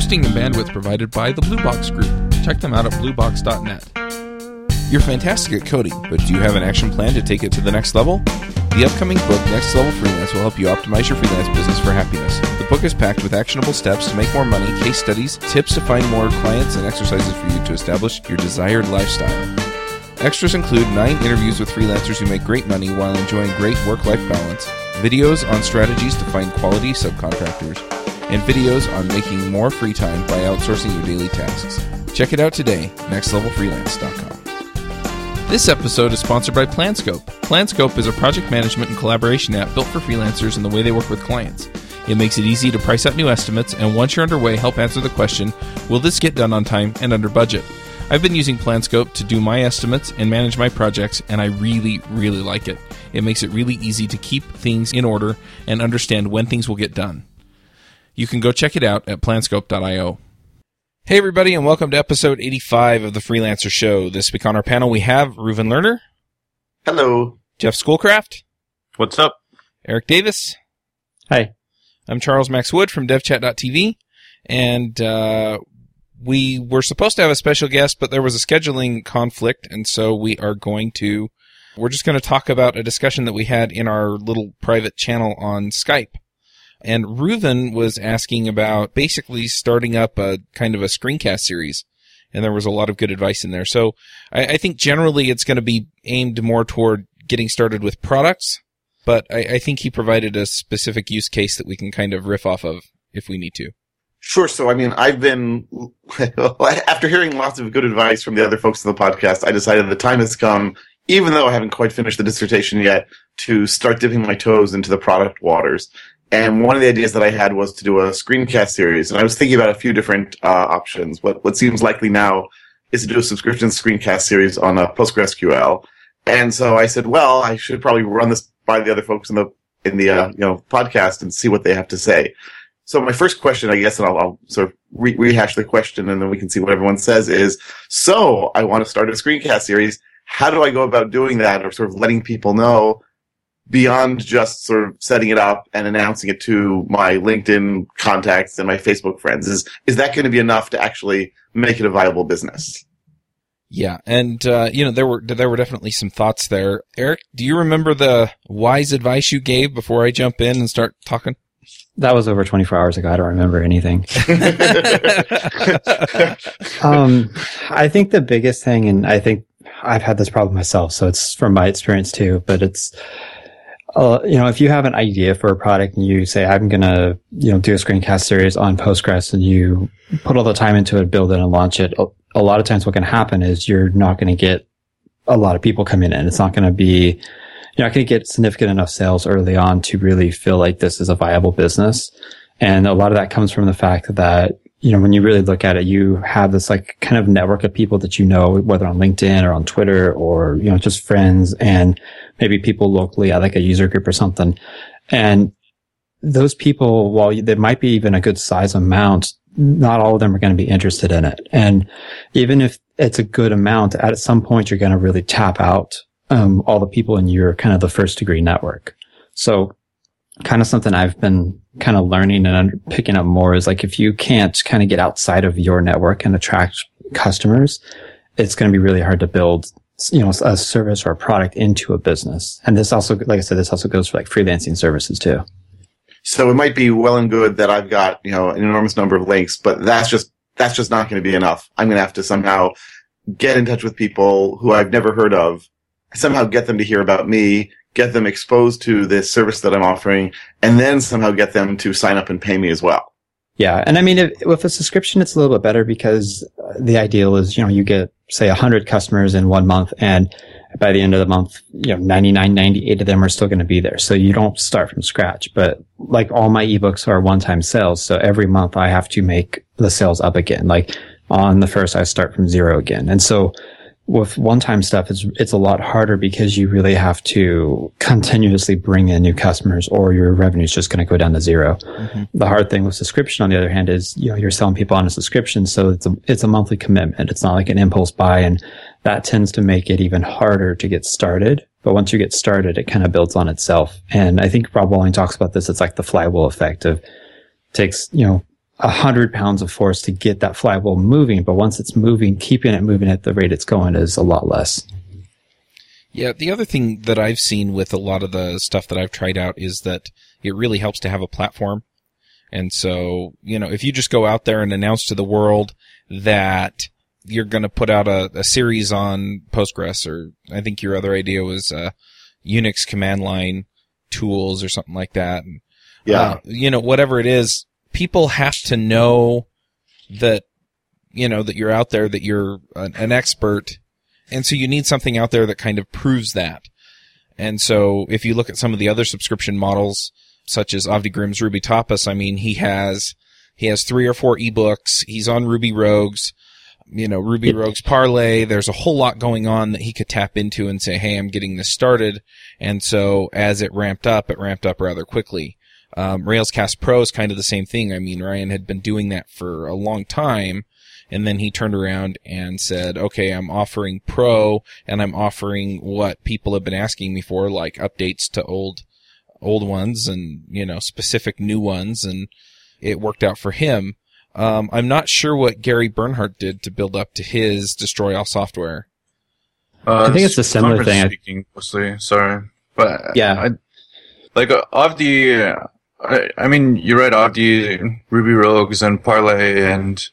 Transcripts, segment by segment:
Hosting and bandwidth provided by the Blue Box Group. Check them out at bluebox.net. You're fantastic at coding, but do you have an action plan to take it to the next level? The upcoming book, Next Level Freelance, will help you optimize your freelance business for happiness. The book is packed with actionable steps to make more money, case studies, tips to find more clients, and exercises for you to establish your desired lifestyle. Extras include nine interviews with freelancers who make great money while enjoying great work life balance, videos on strategies to find quality subcontractors, and videos on making more free time by outsourcing your daily tasks. Check it out today, nextlevelfreelance.com. This episode is sponsored by Planscope. Planscope is a project management and collaboration app built for freelancers and the way they work with clients. It makes it easy to price out new estimates, and once you're underway, help answer the question Will this get done on time and under budget? I've been using Planscope to do my estimates and manage my projects, and I really, really like it. It makes it really easy to keep things in order and understand when things will get done. You can go check it out at planscope.io. Hey, everybody, and welcome to episode 85 of the Freelancer Show. This week on our panel, we have Reuven Lerner, Hello. Jeff Schoolcraft, What's up? Eric Davis. Hi. I'm Charles Max Wood from DevChat.tv, and uh, we were supposed to have a special guest, but there was a scheduling conflict, and so we are going to. We're just going to talk about a discussion that we had in our little private channel on Skype. And Reuven was asking about basically starting up a kind of a screencast series. And there was a lot of good advice in there. So I, I think generally it's going to be aimed more toward getting started with products. But I, I think he provided a specific use case that we can kind of riff off of if we need to. Sure. So, I mean, I've been, after hearing lots of good advice from the other folks on the podcast, I decided the time has come, even though I haven't quite finished the dissertation yet, to start dipping my toes into the product waters. And one of the ideas that I had was to do a screencast series. And I was thinking about a few different uh, options. What, what seems likely now is to do a subscription screencast series on a PostgreSQL. And so I said, well, I should probably run this by the other folks in the, in the, uh, you know, podcast and see what they have to say. So my first question, I guess, and I'll, I'll sort of re- rehash the question and then we can see what everyone says is, so I want to start a screencast series. How do I go about doing that or sort of letting people know beyond just sort of setting it up and announcing it to my LinkedIn contacts and my Facebook friends? Is, is that going to be enough to actually make it a viable business? Yeah, and uh, you know there were there were definitely some thoughts there. Eric, do you remember the wise advice you gave before I jump in and start talking? That was over 24 hours ago. I don't remember anything. um, I think the biggest thing, and I think I've had this problem myself, so it's from my experience too, but it's, uh, you know, if you have an idea for a product and you say, I'm going to, you know, do a screencast series on Postgres and you put all the time into it, build it and launch it, a lot of times what can happen is you're not going to get a lot of people coming in. It's not going to be, you're not going to get significant enough sales early on to really feel like this is a viable business. And a lot of that comes from the fact that, you know, when you really look at it, you have this like kind of network of people that you know, whether on LinkedIn or on Twitter or, you know, just friends and maybe people locally at like a user group or something. And those people, while they might be even a good size amount, not all of them are going to be interested in it. And even if it's a good amount, at some point you're going to really tap out um, all the people in your kind of the first degree network. So kind of something I've been kind of learning and picking up more is like if you can't kind of get outside of your network and attract customers, it's going to be really hard to build you know a service or a product into a business. And this also, like I said, this also goes for like freelancing services too. So it might be well and good that I've got, you know, an enormous number of links, but that's just, that's just not going to be enough. I'm going to have to somehow get in touch with people who I've never heard of, somehow get them to hear about me, get them exposed to this service that I'm offering, and then somehow get them to sign up and pay me as well. Yeah. And I mean, if, with a subscription, it's a little bit better because the ideal is, you know, you get, say, 100 customers in one month and by the end of the month, you know, 99, 98 of them are still going to be there. So you don't start from scratch. But like all my ebooks are one-time sales. So every month I have to make the sales up again. Like on the first, I start from zero again. And so with one-time stuff, it's, it's a lot harder because you really have to continuously bring in new customers or your revenue is just going to go down to 0 mm-hmm. The hard thing with subscription, on the other hand, is, you know, you're selling people on a subscription. So it's a, it's a monthly commitment. It's not like an impulse buy. And that tends to make it even harder to get started. But once you get started, it kind of builds on itself. And I think Rob Walling talks about this. It's like the flywheel effect of takes, you know, a hundred pounds of force to get that flywheel moving. But once it's moving, keeping it moving at the rate it's going is a lot less. Yeah, the other thing that I've seen with a lot of the stuff that I've tried out is that it really helps to have a platform. And so, you know, if you just go out there and announce to the world that you're going to put out a, a, series on Postgres, or I think your other idea was uh, Unix command line tools or something like that. And, yeah. Uh, you know, whatever it is, people have to know that, you know, that you're out there, that you're an, an expert. And so you need something out there that kind of proves that. And so if you look at some of the other subscription models, such as Avdi Grimm's Ruby Tapas, I mean, he has, he has three or four ebooks. He's on Ruby Rogues, you know, Ruby Rogues Parley. There's a whole lot going on that he could tap into and say, Hey, I'm getting this started. And so as it ramped up, it ramped up rather quickly. Um, Railscast Pro is kind of the same thing. I mean, Ryan had been doing that for a long time. And then he turned around and said, okay, I'm offering pro and I'm offering what people have been asking me for, like updates to old, old ones and, you know, specific new ones. And it worked out for him. Um, I'm not sure what Gary Bernhardt did to build up to his destroy all software. Uh, I think it's a similar thing. Speaking mostly, sorry, but yeah, I, like uh, of the I, I mean, you're right, Avdi, Ruby Rogues, and Parley, and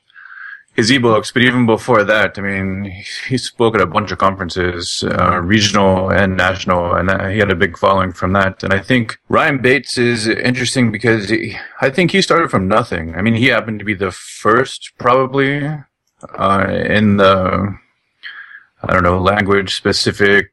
his ebooks. But even before that, I mean, he spoke at a bunch of conferences, uh, regional and national, and uh, he had a big following from that. And I think Ryan Bates is interesting because he, I think he started from nothing. I mean, he happened to be the first, probably, uh, in the, I don't know, language specific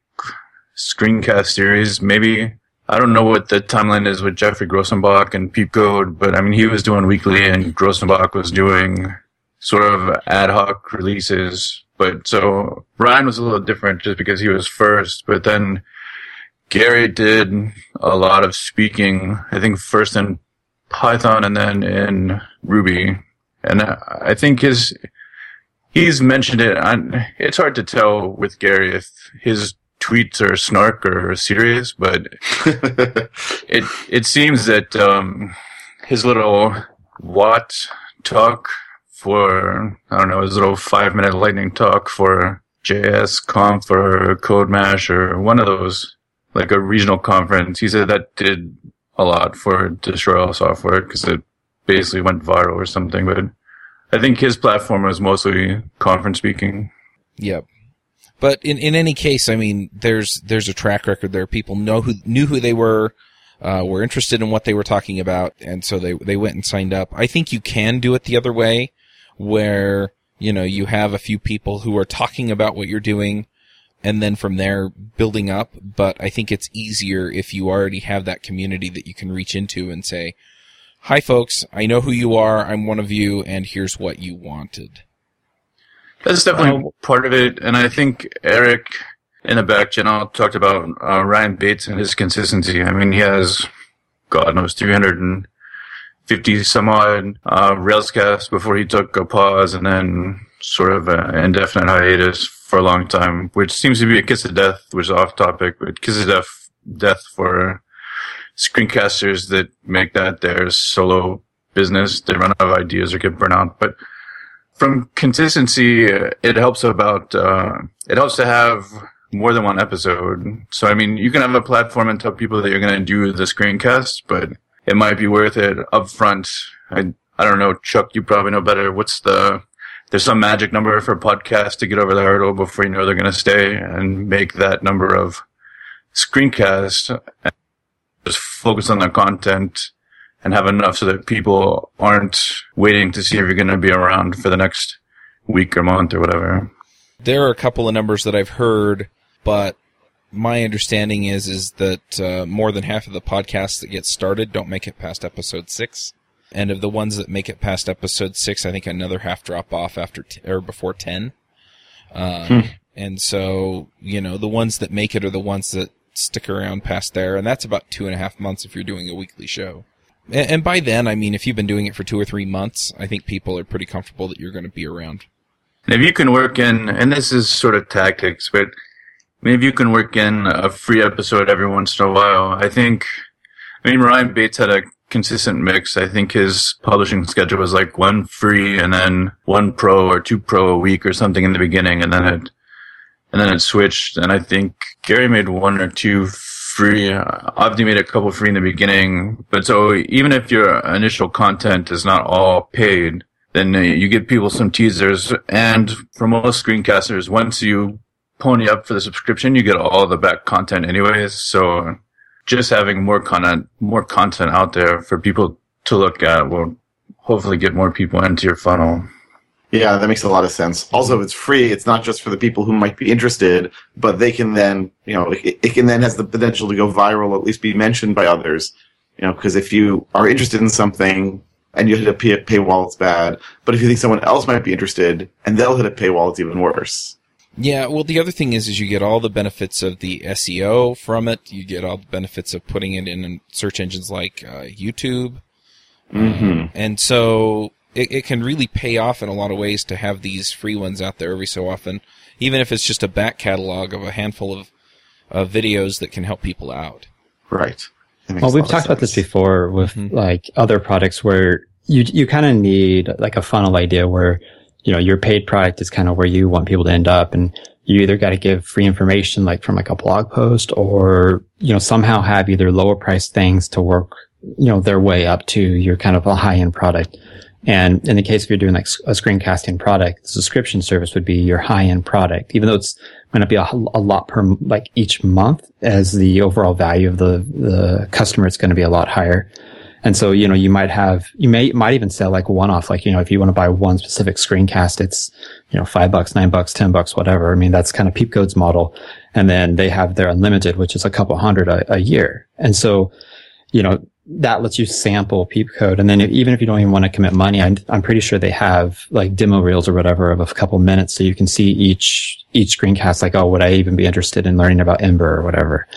screencast series, maybe I don't know what the timeline is with Geoffrey Grosenbach and Peep Code, but I mean, he was doing weekly and Grossenbach was doing sort of ad hoc releases. But so Ryan was a little different just because he was first, but then Gary did a lot of speaking, I think first in Python and then in Ruby. And I think his, he's mentioned it. it's hard to tell with Gary if his tweets are snark or serious, but it it seems that um, his little Wat talk for I don't know his little five minute lightning talk for JS Conf or CodeMash or one of those like a regional conference. He said that did a lot for Destroy All Software because it basically went viral or something. But I think his platform was mostly conference speaking. Yep. But in, in any case, I mean, there's there's a track record there. People know who knew who they were, uh, were interested in what they were talking about, and so they they went and signed up. I think you can do it the other way, where you know you have a few people who are talking about what you're doing, and then from there building up. But I think it's easier if you already have that community that you can reach into and say, "Hi, folks, I know who you are. I'm one of you, and here's what you wanted." That's definitely part of it, and I think Eric in the back channel talked about uh, Ryan Bates and his consistency. I mean, he has God knows 350 some odd uh, Railscast before he took a pause and then sort of an indefinite hiatus for a long time, which seems to be a kiss of death, which is off topic, but kiss of death, death for screencasters that make that their solo business. They run out of ideas or get burnt out, but from consistency, it helps about uh, it helps to have more than one episode. So I mean, you can have a platform and tell people that you're going to do the screencast, but it might be worth it upfront. I I don't know, Chuck. You probably know better. What's the there's some magic number for podcasts to get over the hurdle before you know they're going to stay and make that number of screencasts. Just focus on the content and have enough so that people aren't waiting to see if you're going to be around for the next week or month or whatever. There are a couple of numbers that I've heard, but my understanding is is that uh, more than half of the podcasts that get started don't make it past episode six, and of the ones that make it past episode six, I think another half drop off after t- or before ten. Uh, hmm. And so, you know, the ones that make it are the ones that stick around past there, and that's about two and a half months if you're doing a weekly show. And by then, I mean, if you've been doing it for two or three months, I think people are pretty comfortable that you're going to be around. And if you can work in, and this is sort of tactics, but I mean, if you can work in a free episode every once in a while, I think, I mean, Ryan Bates had a consistent mix. I think his publishing schedule was like one free and then one pro or two pro a week or something in the beginning, and then it and then it switched. And I think Gary made one or two free. I've made a couple free in the beginning, but so even if your initial content is not all paid, then you get people some teasers. And for most screencasters, once you pony up for the subscription, you get all the back content anyways. So just having more content, more content out there for people to look at will hopefully get more people into your funnel. Yeah, that makes a lot of sense. Also, if it's free, it's not just for the people who might be interested, but they can then, you know, it, it can then has the potential to go viral, at least be mentioned by others. You know, because if you are interested in something and you hit a pay- paywall, it's bad. But if you think someone else might be interested and they'll hit a paywall, it's even worse. Yeah, well, the other thing is, is you get all the benefits of the SEO from it. You get all the benefits of putting it in search engines like uh, YouTube. Mm-hmm. And so it, it can really pay off in a lot of ways to have these free ones out there every so often, even if it's just a back catalog of a handful of uh, videos that can help people out. Right. Well, we've talked about this before with mm-hmm. like other products where you you kind of need like a funnel idea where you know your paid product is kind of where you want people to end up, and you either got to give free information like from like a blog post, or you know somehow have either lower price things to work you know their way up to your kind of a high end product. And in the case if you're doing like a screencasting product, the subscription service would be your high end product, even though it's going to be a, a, lot per, like each month as the overall value of the, the customer, it's going to be a lot higher. And so, you know, you might have, you may, might even sell like one off, like, you know, if you want to buy one specific screencast, it's, you know, five bucks, nine bucks, 10 bucks, whatever. I mean, that's kind of Peepcode's model. And then they have their unlimited, which is a couple hundred a, a year. And so, you know, that lets you sample peep code. And then even if you don't even want to commit money, I'm, I'm pretty sure they have like demo reels or whatever of a couple minutes. So you can see each, each screencast, like, oh, would I even be interested in learning about Ember or whatever?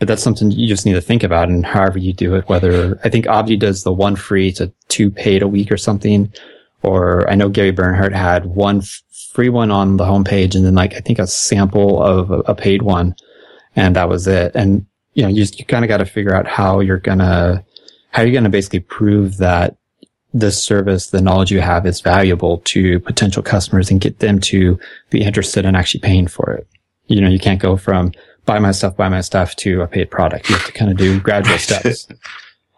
But that's something you just need to think about and however you do it, whether I think Avdi does the one free to two paid a week or something. Or I know Gary Bernhardt had one free one on the homepage and then like, I think a sample of a, a paid one. And that was it. And you know, you, you kind of got to figure out how you're gonna, how you're gonna basically prove that this service, the knowledge you have is valuable to potential customers and get them to be interested in actually paying for it. You know, you can't go from buy my stuff, buy my stuff to a paid product. You have to kind of do gradual steps.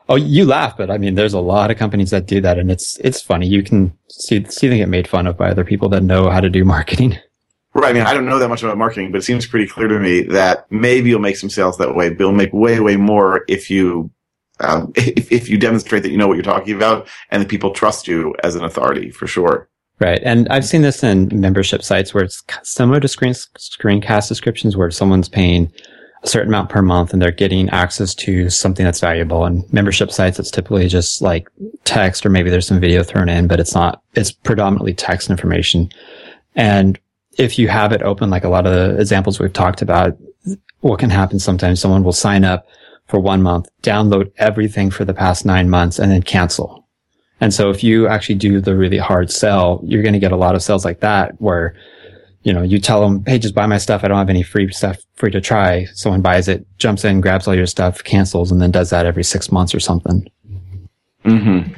Oh, you laugh, but I mean, there's a lot of companies that do that and it's, it's funny. You can see, see them get made fun of by other people that know how to do marketing. Right. I mean, I don't know that much about marketing, but it seems pretty clear to me that maybe you'll make some sales that way, but you'll make way, way more if you, um, if, if you demonstrate that you know what you're talking about and that people trust you as an authority for sure. Right. And I've seen this in membership sites where it's similar to screen, screencast descriptions where someone's paying a certain amount per month and they're getting access to something that's valuable. And membership sites, it's typically just like text or maybe there's some video thrown in, but it's not, it's predominantly text information. And if you have it open, like a lot of the examples we've talked about, what can happen sometimes someone will sign up for one month, download everything for the past nine months and then cancel. And so if you actually do the really hard sell, you're going to get a lot of sales like that where, you know, you tell them, Hey, just buy my stuff. I don't have any free stuff free to try. Someone buys it, jumps in, grabs all your stuff, cancels, and then does that every six months or something. Mm-hmm.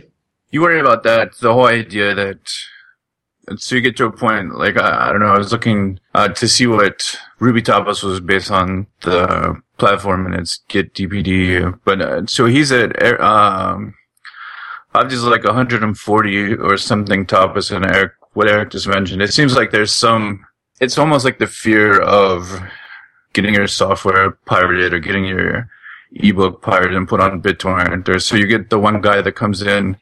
You worry about that. The whole idea that so you get to a point like I, I don't know. I was looking uh, to see what Ruby Tapas was based on the platform and it's Git DPD. But uh, so he's at um, I've just like 140 or something tapas and Eric what Eric just mentioned. It seems like there's some. It's almost like the fear of getting your software pirated or getting your ebook pirated and put on BitTorrent. Or so you get the one guy that comes in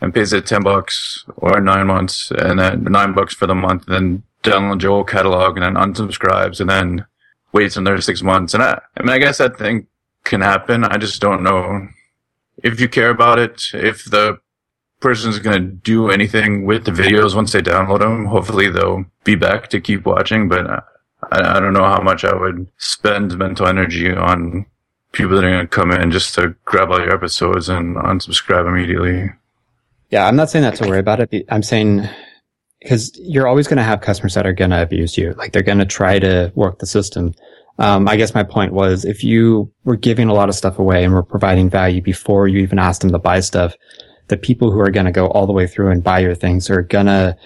and pays it 10 bucks or nine months and then nine bucks for the month, and then downloads your whole catalog and then unsubscribes and then waits another six months. And I, I mean, I guess that thing can happen. I just don't know if you care about it, if the person's going to do anything with the videos once they download them. Hopefully they'll be back to keep watching, but I, I don't know how much I would spend mental energy on people that are going to come in just to grab all your episodes and unsubscribe immediately. Yeah, I'm not saying that to worry about it. I'm saying because you're always going to have customers that are going to abuse you. Like they're going to try to work the system. Um, I guess my point was if you were giving a lot of stuff away and were providing value before you even asked them to buy stuff, the people who are going to go all the way through and buy your things are going to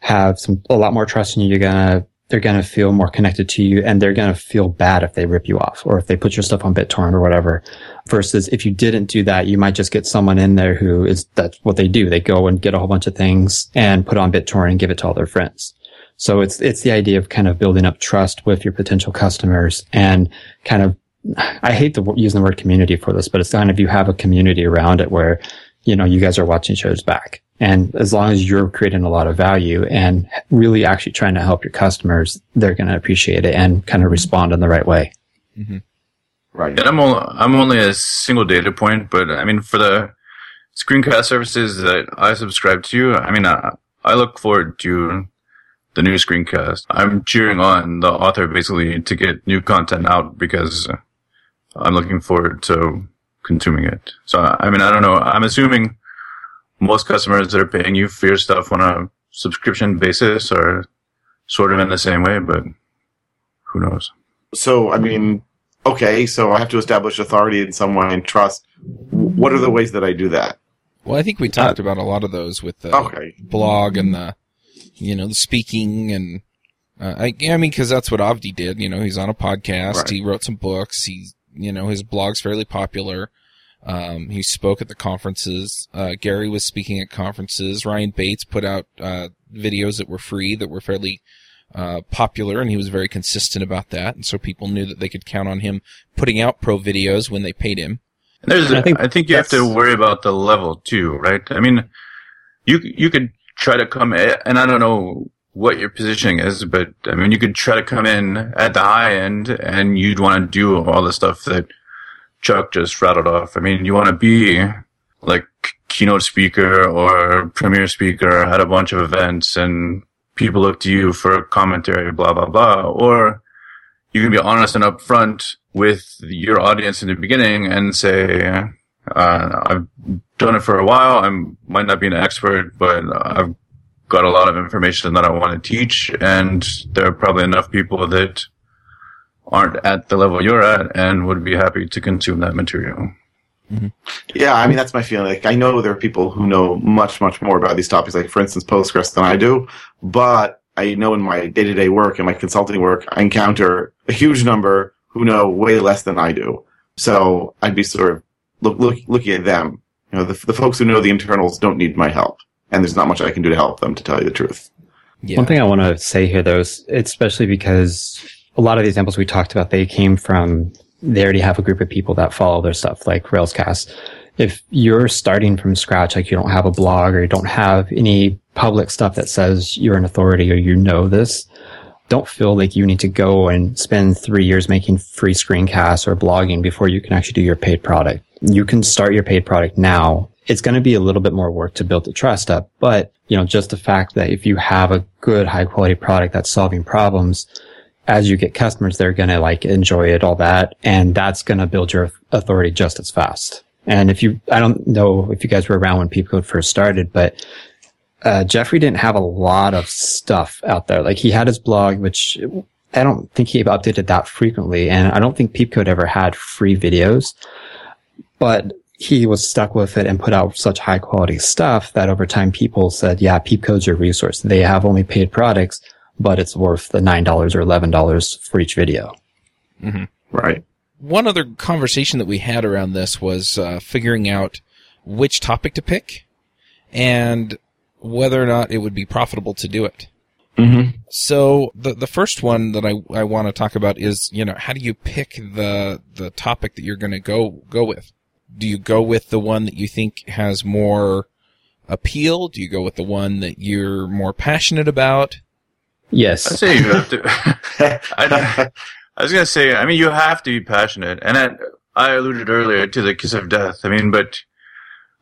have some, a lot more trust in you. You're going to, they're going to feel more connected to you and they're going to feel bad if they rip you off or if they put your stuff on BitTorrent or whatever. Versus if you didn't do that, you might just get someone in there who is, that's what they do. They go and get a whole bunch of things and put on BitTorrent and give it to all their friends. So it's, it's the idea of kind of building up trust with your potential customers and kind of, I hate to use the word community for this, but it's kind of you have a community around it where, you know, you guys are watching shows back. And as long as you're creating a lot of value and really actually trying to help your customers, they're going to appreciate it and kind of respond in the right way. Mm-hmm. Right. And I'm only, I'm only a single data point, but I mean, for the screencast services that I subscribe to, I mean, I, I look forward to the new screencast. I'm cheering on the author basically to get new content out because I'm looking forward to consuming it. So, I mean, I don't know. I'm assuming most customers that are paying you for your stuff on a subscription basis are sort of in the same way, but who knows? So, I mean, okay, so I have to establish authority in some way and trust. What are the ways that I do that? Well, I think we talked uh, about a lot of those with the okay. blog and the you know, the speaking and, uh, I, I mean, cause that's what Avdi did. You know, he's on a podcast. Right. He wrote some books. He's, you know, his blog's fairly popular. Um, he spoke at the conferences. Uh, Gary was speaking at conferences. Ryan Bates put out, uh, videos that were free that were fairly, uh, popular and he was very consistent about that. And so people knew that they could count on him putting out pro videos when they paid him. There's, I think, I think you have to worry about the level too, right? I mean, you, you could try to come and I don't know what your positioning is, but I mean, you could try to come in at the high end and you'd want to do all the stuff that Chuck just rattled off. I mean, you want to be like keynote speaker or premier speaker at a bunch of events and people look to you for commentary, blah, blah, blah. Or you can be honest and upfront with your audience in the beginning and say, uh, I've done it for a while. I might not be an expert, but I've got a lot of information that I want to teach, and there are probably enough people that aren't at the level you're at and would be happy to consume that material. Mm-hmm. Yeah, I mean that's my feeling. Like I know there are people who know much, much more about these topics, like for instance Postgres, than I do. But I know in my day-to-day work and my consulting work, I encounter a huge number who know way less than I do. So I'd be sort of look, look, looking at them. You know, the, the folks who know the internals don't need my help, and there's not much I can do to help them, to tell you the truth. Yeah. One thing I want to say here, though, is especially because a lot of the examples we talked about, they came from, they already have a group of people that follow their stuff, like Railscast. If you're starting from scratch, like you don't have a blog or you don't have any public stuff that says you're an authority or you know this, don't feel like you need to go and spend three years making free screencasts or blogging before you can actually do your paid product you can start your paid product now. It's going to be a little bit more work to build the trust up, but you know, just the fact that if you have a good high quality product that's solving problems, as you get customers, they're going to like enjoy it, all that. And that's going to build your authority just as fast. And if you, I don't know if you guys were around when Peepcode first started, but uh, Geoffrey didn't have a lot of stuff out there. Like he had his blog, which I don't think he updated that frequently. And I don't think Peepcode ever had free videos but he was stuck with it and put out such high quality stuff that over time people said, yeah, Peepcode's your resource. They have only paid products, but it's worth the $9 or $11 for each video. Mm-hmm. Right. One other conversation that we had around this was uh, figuring out which topic to pick and whether or not it would be profitable to do it. Mm-hmm. So the the first one that I, I want to talk about is you know how do you pick the the topic that you're going to go go with? Do you go with the one that you think has more appeal? Do you go with the one that you're more passionate about? Yes. I say you have to. I, I, was gonna say, I mean, you have to be passionate, and I, I alluded earlier to the kiss of death. I mean, but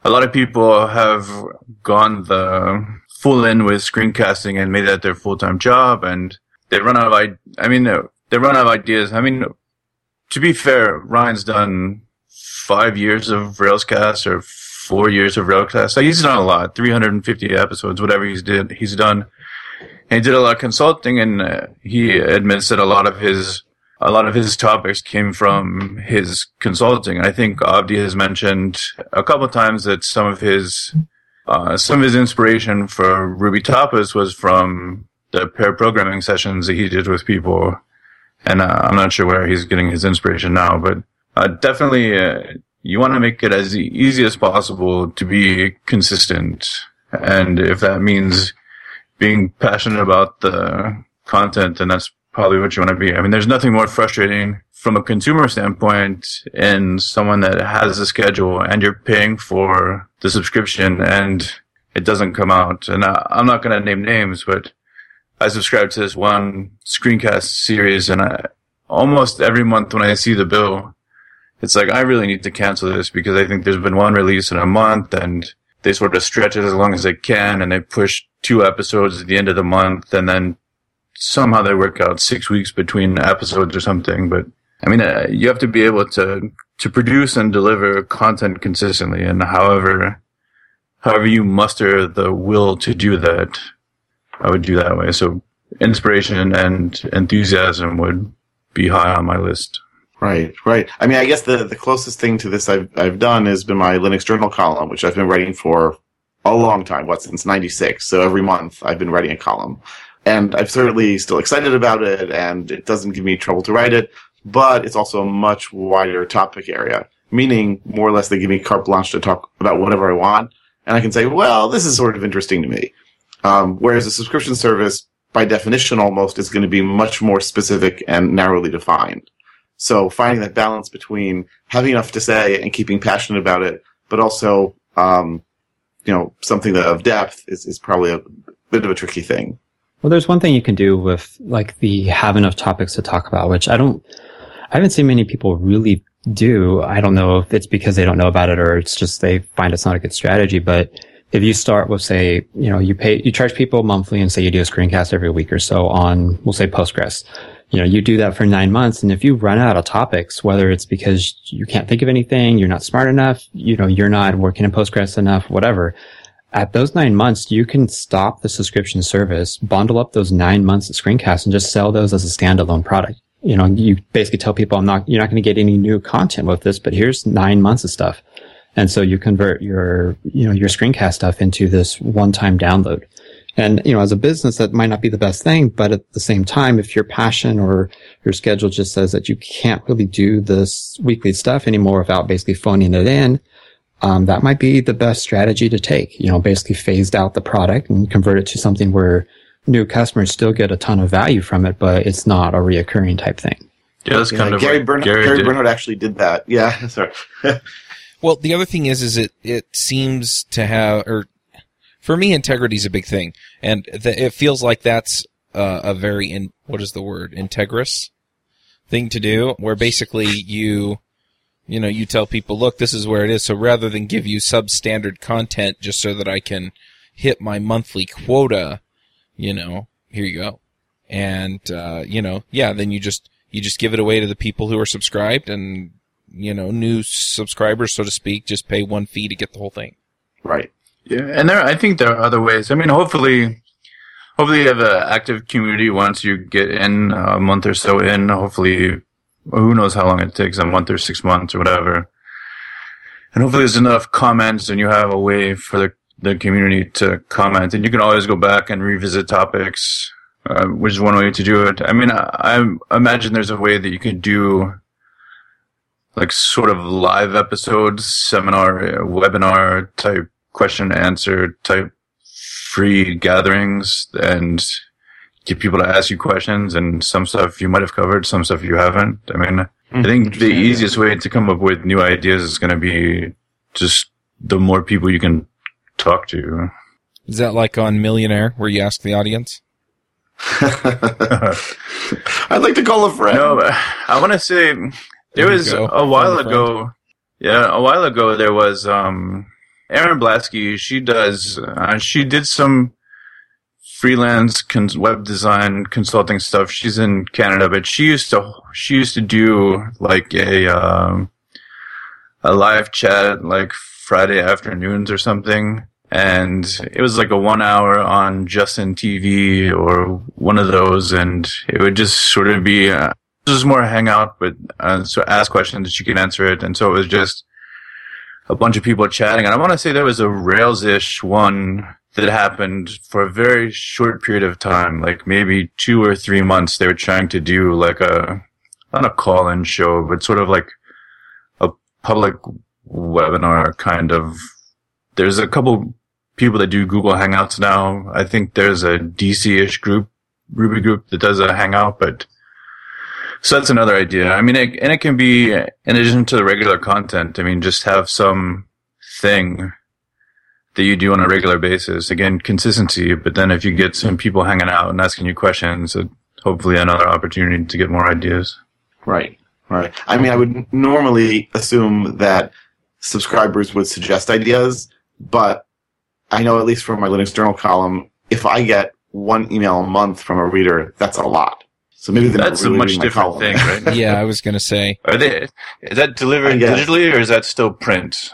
a lot of people have gone the full in with screencasting and made that their full time job, and they run out of I. I mean, they run out of ideas. I mean, to be fair, Ryan's done five years of Railscast or four years of Railscast. So he's done a lot, 350 episodes, whatever he's did, he's done. And he did a lot of consulting and uh, he admits that a lot of his a lot of his topics came from his consulting. I think Avdi has mentioned a couple of times that some of his uh, some of his inspiration for Ruby Tapas was from the pair programming sessions that he did with people. And uh, I'm not sure where he's getting his inspiration now, but uh, definitely uh, you want to make it as easy as possible to be consistent. And if that means being passionate about the content, then that's probably what you want to be. I mean, there's nothing more frustrating from a consumer standpoint in someone that has a schedule and you're paying for the subscription and it doesn't come out. And I, I'm not going to name names, but I subscribe to this one screencast series and I, almost every month when I see the bill, it's like, I really need to cancel this because I think there's been one release in a month and they sort of stretch it as long as they can and they push two episodes at the end of the month and then somehow they work out six weeks between episodes or something. But I mean, uh, you have to be able to, to produce and deliver content consistently and however, however you muster the will to do that, I would do that way. So inspiration and enthusiasm would be high on my list. Right, right. I mean, I guess the, the closest thing to this I've, I've done has been my Linux journal column, which I've been writing for a long time. What, since 96. So every month I've been writing a column. And I'm certainly still excited about it and it doesn't give me trouble to write it, but it's also a much wider topic area, meaning more or less they give me carte blanche to talk about whatever I want. And I can say, well, this is sort of interesting to me. Um, whereas a subscription service, by definition almost, is going to be much more specific and narrowly defined. So finding that balance between having enough to say and keeping passionate about it, but also, um, you know, something that of depth is, is probably a bit of a tricky thing. Well, there's one thing you can do with like the have enough topics to talk about, which I don't, I haven't seen many people really do. I don't know if it's because they don't know about it or it's just they find it's not a good strategy, but if you start with say, you know, you pay, you charge people monthly and say you do a screencast every week or so on, we'll say Postgres. You know, you do that for nine months. And if you run out of topics, whether it's because you can't think of anything, you're not smart enough, you know, you're not working in Postgres enough, whatever, at those nine months, you can stop the subscription service, bundle up those nine months of screencasts and just sell those as a standalone product. You know, you basically tell people, I'm not, you're not going to get any new content with this, but here's nine months of stuff. And so you convert your, you know, your screencast stuff into this one-time download. And, you know, as a business, that might not be the best thing, but at the same time, if your passion or your schedule just says that you can't really do this weekly stuff anymore without basically phoning it in, um, that might be the best strategy to take. You know, basically phased out the product and convert it to something where new customers still get a ton of value from it, but it's not a reoccurring type thing. Yeah, that's Yeah, kind of Gary, what Bern- Gary Gary did. Bernhardt actually did that. Yeah, sorry. Well, the other thing is, is it it seems to have, or for me, integrity is a big thing, and th- it feels like that's uh, a very in what is the word integrous thing to do, where basically you, you know, you tell people, look, this is where it is. So rather than give you substandard content just so that I can hit my monthly quota, you know, here you go, and uh, you know, yeah, then you just you just give it away to the people who are subscribed and you know, new subscribers, so to speak, just pay one fee to get the whole thing. Right. Yeah, and there, I think there are other ways. I mean, hopefully, hopefully you have an active community once you get in a month or so in. Hopefully, who knows how long it takes, a month or six months or whatever. And hopefully there's enough comments and you have a way for the, the community to comment and you can always go back and revisit topics, uh, which is one way to do it. I mean, I, I imagine there's a way that you could do like sort of live episodes, seminar, uh, webinar type question and answer type free gatherings and get people to ask you questions and some stuff you might have covered, some stuff you haven't. I mean, I think the easiest way to come up with new ideas is going to be just the more people you can talk to. Is that like on Millionaire, where you ask the audience? I'd like to call a friend. No, but I want to say There there was go. a while a ago. Yeah, a while ago there was um Erin Blaskie. She does. Uh, she did some freelance cons- web design consulting stuff. She's in Canada, but she used to she used to do like a um, a live chat like Friday afternoons or something. And it was like a one hour on Justin TV or one of those, and it would just sort of be uh, was more hangout, but uh, so ask questions, you can answer it, and so it was just a bunch of people chatting. And I want to say there was a Rails-ish one that happened for a very short period of time, like maybe two or three months. They were trying to do like a not a call-in show, but sort of like a public webinar kind of. There's a couple people that do Google Hangouts now. I think there's a DC-ish group, Ruby group that does a Hangout, but so that's another idea. I mean, it, and it can be in addition to the regular content. I mean, just have some thing that you do on a regular basis. Again, consistency. But then if you get some people hanging out and asking you questions, hopefully another opportunity to get more ideas. Right. Right. I mean, I would normally assume that subscribers would suggest ideas, but I know at least from my Linux journal column, if I get one email a month from a reader, that's a lot. So maybe that's really a much different thing, right? yeah, I was going to say. Are they? Is that delivered digitally or is that still print?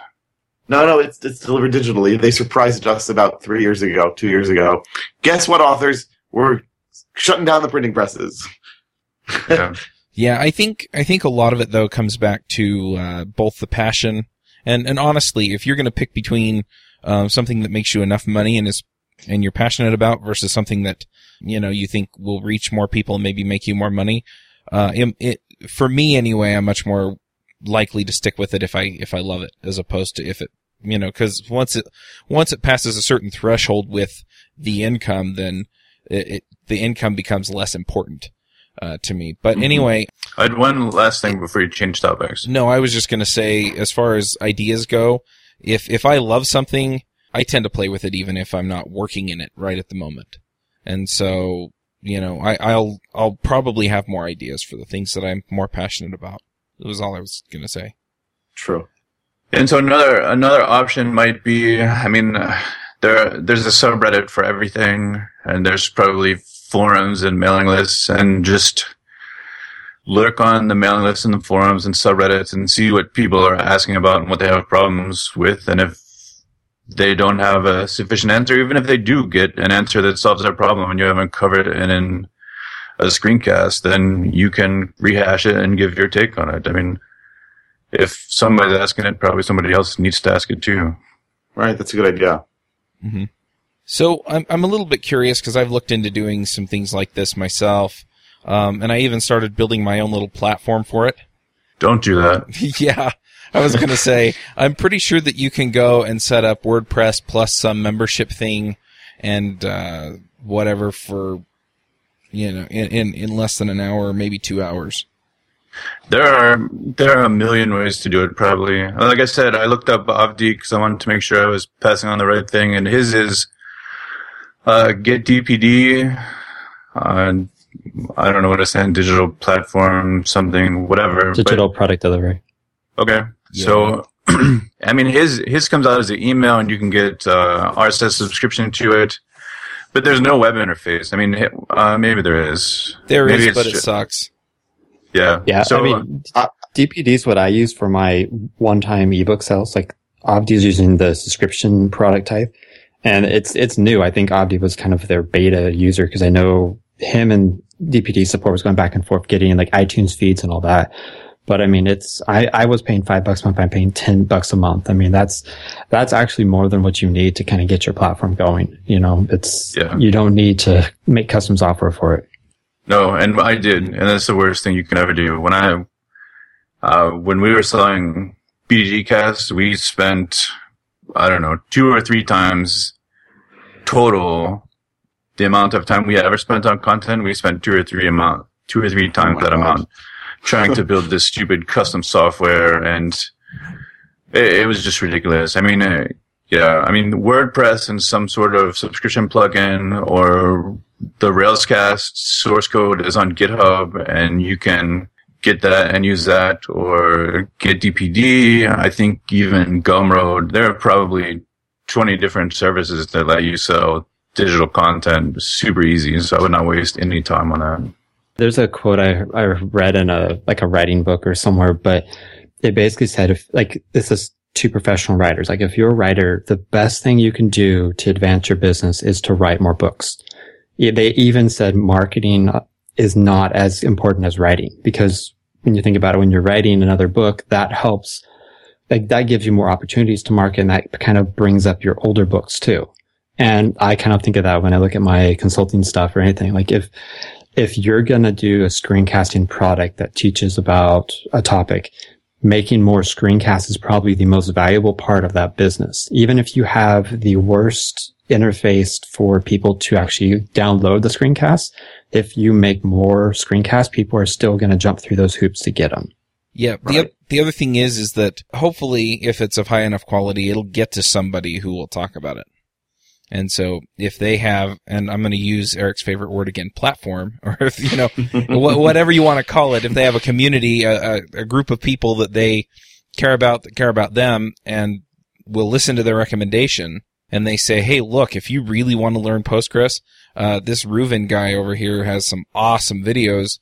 No, no, it's it's delivered digitally. They surprised us about three years ago, two years ago. Guess what, authors? We're shutting down the printing presses. yeah. yeah, I think I think a lot of it though comes back to uh, both the passion and and honestly, if you're going to pick between um, something that makes you enough money and is and you're passionate about versus something that you know you think will reach more people and maybe make you more money. Uh, it, it, for me anyway, I'm much more likely to stick with it if I if I love it as opposed to if it you know because once it once it passes a certain threshold with the income, then it, it the income becomes less important uh, to me. But mm-hmm. anyway, I had one last thing before you change topics. No, I was just going to say, as far as ideas go, if if I love something, I tend to play with it even if I'm not working in it right at the moment. And so, you know, I, I'll, I'll probably have more ideas for the things that I'm more passionate about. It was all I was to say. True. And so another, another option might be, I mean, uh, there, there's a subreddit for everything and there's probably forums and mailing lists and just lurk on the mailing lists and the forums and subreddits and see what people are asking about and what they have problems with. And if they don't have a sufficient answer, even if they do get an answer that solves their problem and you haven't covered it in a screencast, then you can rehash it and give your take on it. I mean, if somebody's asking it, probably somebody else needs to ask it too. Right, that's a good idea. Mm-hmm. So I'm I'm a little bit curious because I've looked into doing some things like this myself, um, and I even started building my own little platform for it. Don't do that. yeah, I was going to say, I'm pretty sure that you can go and set up WordPress plus some membership thing and, uh, whatever for, you know, in, in, in less than an hour, maybe two hours. There are there are a million ways to do it. Probably, like I said, I looked up Avdi because I wanted to make sure I was passing on the right thing, and his is uh, get DPD. Uh, I don't know what to say. Digital platform, something, whatever. Digital but, product delivery. Okay, yeah. So, I mean, his his comes out as an email, and you can get uh, RSS subscription to it. But there's no web interface. I mean, uh, maybe there is. There maybe is, but it sucks. Yeah. Yeah. So, I mean, uh, DPD is what I use for my one-time ebook sales. Like Avdi is using the subscription product type, and it's it's new. I think Avdi was kind of their beta user because I know him and DPD support was going back and forth getting like iTunes feeds and all that. But I mean, it's, I, I was paying five bucks a month. I'm paying 10 bucks a month. I mean, that's, that's actually more than what you need to kind of get your platform going. You know, it's, yeah. you don't need to make custom software for it. No, and I did. And that's the worst thing you can ever do. When I, uh, when we were selling BDD casts, we spent, I don't know, two or three times total the amount of time we ever spent on content. We spent two or three amount, two or three times oh that God. amount trying to build this stupid custom software and it, it was just ridiculous. I mean, uh, yeah, I mean, WordPress and some sort of subscription plugin or the Railscast source code is on GitHub and you can get that and use that or get DPD. I think even Gumroad, there are probably 20 different services that let you sell digital content super easy. So I would not waste any time on that. There's a quote I, I read in a, like a writing book or somewhere, but it basically said if, like, this is to professional writers. Like, if you're a writer, the best thing you can do to advance your business is to write more books. They even said marketing is not as important as writing because when you think about it, when you're writing another book, that helps, like that gives you more opportunities to market and that kind of brings up your older books too. And I kind of think of that when I look at my consulting stuff or anything. Like if, if you're going to do a screencasting product that teaches about a topic, making more screencasts is probably the most valuable part of that business. Even if you have the worst interface for people to actually download the screencasts, if you make more screencasts, people are still going to jump through those hoops to get them. Yeah. The, Right. the other thing is, is that hopefully if it's of high enough quality, it'll get to somebody who will talk about it. And so if they have, and I'm going to use Eric's favorite word again, platform, or if, you know, wh- whatever you want to call it, if they have a community, a, a, a group of people that they care about, that care about them and will listen to their recommendation and they say, Hey, look, if you really want to learn Postgres, uh, this Reuven guy over here has some awesome videos.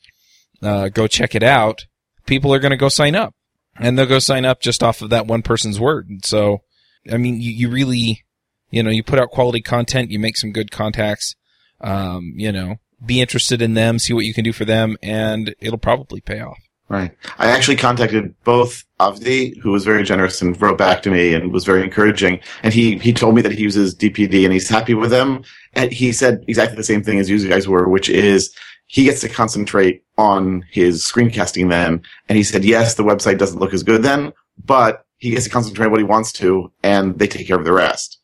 Uh, go check it out. People are going to go sign up and they'll go sign up just off of that one person's word. And so, I mean, you, you really, you know, you put out quality content, you make some good contacts, um, you know, be interested in them, see what you can do for them, and it'll probably pay off. Right. I actually contacted both Avdi, who was very generous and wrote back to me and was very encouraging. And he, he told me that he uses DPD and he's happy with them. And he said exactly the same thing as you guys were, which is he gets to concentrate on his screencasting then. And he said, yes, the website doesn't look as good then, but he gets to concentrate on what he wants to and they take care of the rest.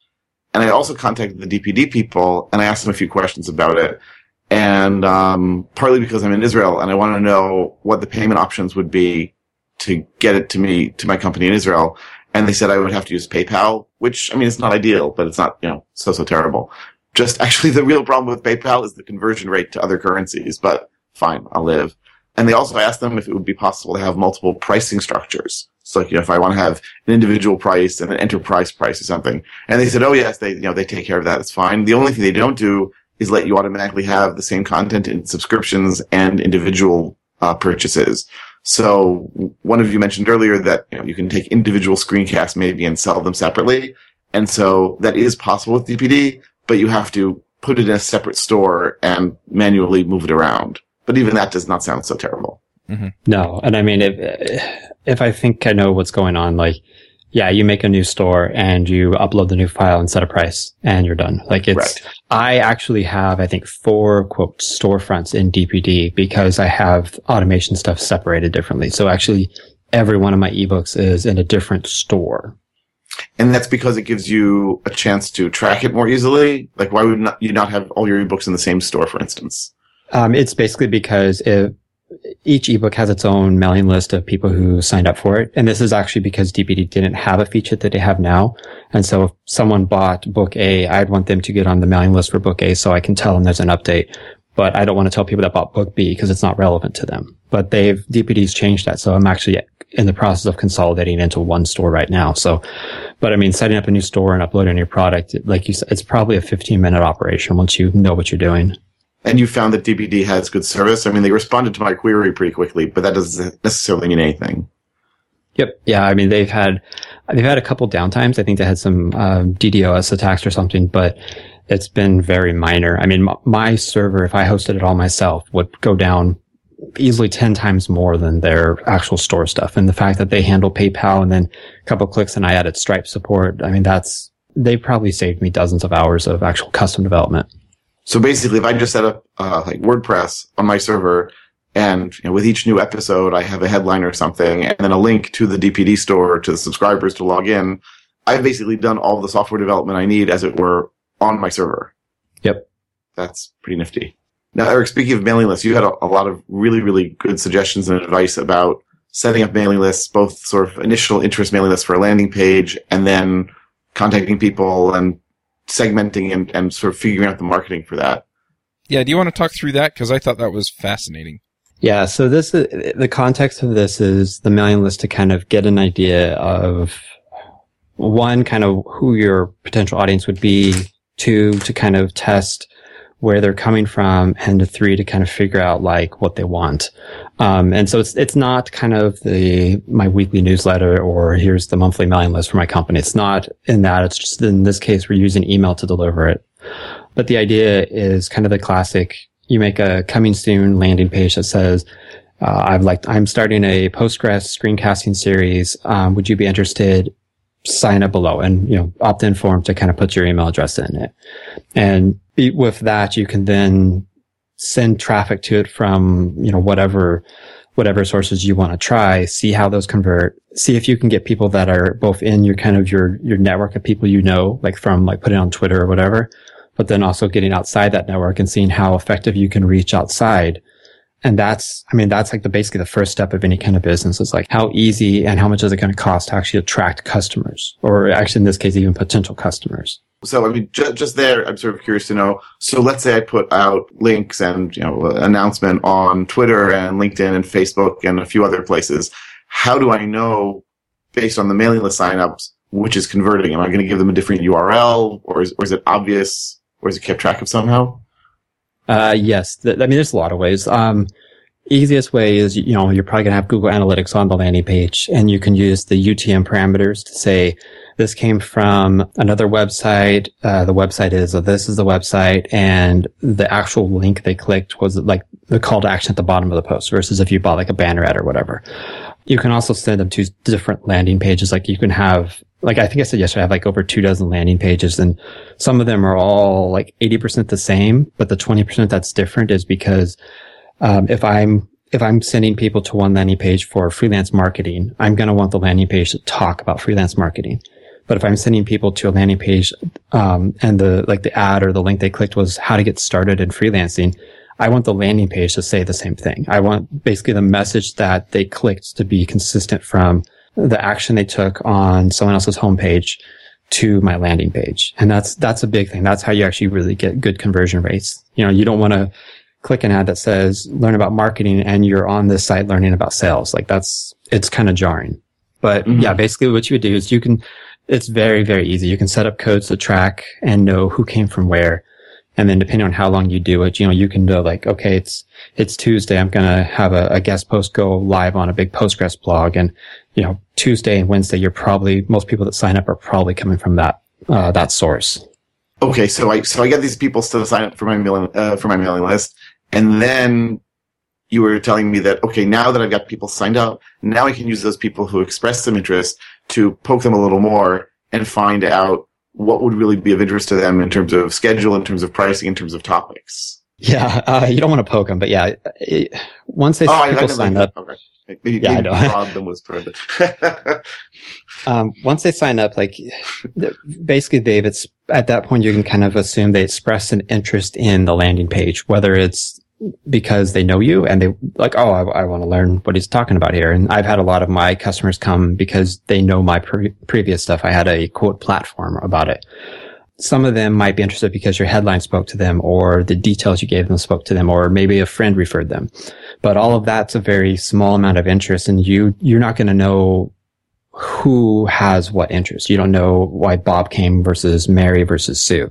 And I also contacted the DPD people and I asked them a few questions about it and um, partly because I'm in Israel and I want to know what the payment options would be to get it to me to my company in Israel. And they said I would have to use PayPal, which I mean it's not ideal, but it's not you know so so terrible. Just actually the real problem with PayPal is the conversion rate to other currencies, but fine, I'll live. And they also asked them if it would be possible to have multiple pricing structures. So like, you know, if I want to have an individual price and an enterprise price or something. And they said, oh yes, they, you know, they take care of that. It's fine. The only thing they don't do is let you automatically have the same content in subscriptions and individual uh, purchases. So one of you mentioned earlier that you, know, you can take individual screencasts maybe and sell them separately. And so that is possible with DPD, but you have to put it in a separate store and manually move it around. But even that does not sound so terrible. No, and I mean, if if I think I know what's going on, like, yeah, you make a new store and you upload the new file and set a price, and you're done. Like, it's. Right. I actually have, I think, four quote storefronts in DPD because I have automation stuff separated differently. So actually, every one of my ebooks is in a different store. And that's because it gives you a chance to track it more easily. Like, why would not, you not have all your ebooks in the same store, for instance? Um, it's basically because it, each ebook has its own mailing list of people who signed up for it. And this is actually because DPD didn't have a feature that they have now. And so if someone bought book A, I'd want them to get on the mailing list for book A so I can tell them there's an update. But I don't want to tell people that bought book B because it's not relevant to them. But they've, DPD's changed that. So I'm actually in the process of consolidating into one store right now. So, but I mean, setting up a new store and uploading your product, like you said, it's probably a 15 minute operation once you know what you're doing. And you found that DPD has good service. I mean, they responded to my query pretty quickly, but that doesn't necessarily mean anything. Yep. Yeah. I mean, they've had, they've had a couple downtimes. I think they had some, um, DDoS attacks or something, but it's been very minor. I mean, my server, if I hosted it all myself, would go down easily 10 times more than their actual store stuff. And the fact that they handle PayPal and then a couple clicks and I added Stripe support. I mean, that's, they probably saved me dozens of hours of actual custom development. So basically, if I just set up uh, like WordPress on my server, and you know, with each new episode, I have a headline or something, and then a link to the DPD store to the subscribers to log in, I've basically done all the software development I need, as it were, on my server. Yep. That's pretty nifty. Now, Eric, speaking of mailing lists, you had a, a lot of really, really good suggestions and advice about setting up mailing lists, both sort of initial interest mailing lists for a landing page, and then contacting people and segmenting and, and sort of figuring out the marketing for that. Yeah, do you want to talk through that? Because I thought that was fascinating. Yeah. So this is the context of this is the mailing list to kind of get an idea of one, kind of who your potential audience would be, two, to kind of test where they're coming from, and three, to kind of figure out like what they want. Um, and so it's, it's not kind of the, my weekly newsletter or here's the monthly mailing list for my company. It's not in that. It's just in this case, we're using email to deliver it. But the idea is kind of the classic you make a coming soon landing page that says, uh, I've like, I'm starting a Postgres screencasting series. Um, would you be interested? Sign up below and, you know, opt in form to kind of put your email address in it. And with that, you can then send traffic to it from, you know, whatever, whatever sources you want to try, see how those convert, see if you can get people that are both in your kind of your, your network of people you know, like from like putting on Twitter or whatever, but then also getting outside that network and seeing how effective you can reach outside. And that's, I mean, that's like the basically the first step of any kind of business is like how easy and how much is it going to cost to actually attract customers or actually in this case, even potential customers. So, I mean, ju- just there, I'm sort of curious to know. So let's say I put out links and, you know, announcement on Twitter and LinkedIn and Facebook and a few other places. How do I know based on the mailing list signups which is converting? Am I going to give them a different URL or is, or is it obvious or is it kept track of somehow? Uh, yes. Th- I mean, there's a lot of ways. Um, easiest way is, you know, you're probably going to have Google Analytics on the landing page and you can use the UTM parameters to say, this came from another website. Uh, the website is, oh, this is the website and the actual link they clicked was like the call to action at the bottom of the post versus if you bought like a banner ad or whatever. You can also send them to different landing pages. Like you can have, like I think I said yesterday, I have like over two dozen landing pages and some of them are all like 80% the same, but the 20% that's different is because, um, if I'm if I'm sending people to one landing page for freelance marketing, I'm going to want the landing page to talk about freelance marketing. But if I'm sending people to a landing page, um, and the, like the ad or the link they clicked was how to get started in freelancing, I want the landing page to say the same thing. I want basically the message that they clicked to be consistent from the action they took on someone else's homepage to my landing page. And that's, that's a big thing. That's how you actually really get good conversion rates. You know, you don't want to click an ad that says learn about marketing and you're on this site learning about sales. Like that's, it's kind of jarring. But mm-hmm. yeah, basically what you would do is you can, it's very, very easy. You can set up codes to track and know who came from where. And then depending on how long you do it, you know, you can do like, okay, it's, it's Tuesday. I'm going to have a, a, guest post go live on a big Postgres blog. And, you know, Tuesday and Wednesday, you're probably, most people that sign up are probably coming from that, uh, that source. Okay. So I, so I get these people to sign up for my mailing, uh, for my mailing list. And then you were telling me that, okay, now that I've got people signed up, now I can use those people who express some interest to poke them a little more and find out what would really be of interest to them in terms of schedule, in terms of pricing, in terms of topics. Yeah, uh, you don't want to poke them, but yeah, it, once they oh, people I, I sign up, okay. yeah, I know. them was um, once they sign up, like basically, Dave, it's at that point you can kind of assume they express an interest in the landing page, whether it's because they know you and they like, oh, I, I want to learn what he's talking about here. And I've had a lot of my customers come because they know my pre- previous stuff. I had a quote platform about it. Some of them might be interested because your headline spoke to them or the details you gave them spoke to them or maybe a friend referred them. But all of that's a very small amount of interest and you, you're not going to know who has what interest. You don't know why Bob came versus Mary versus Sue.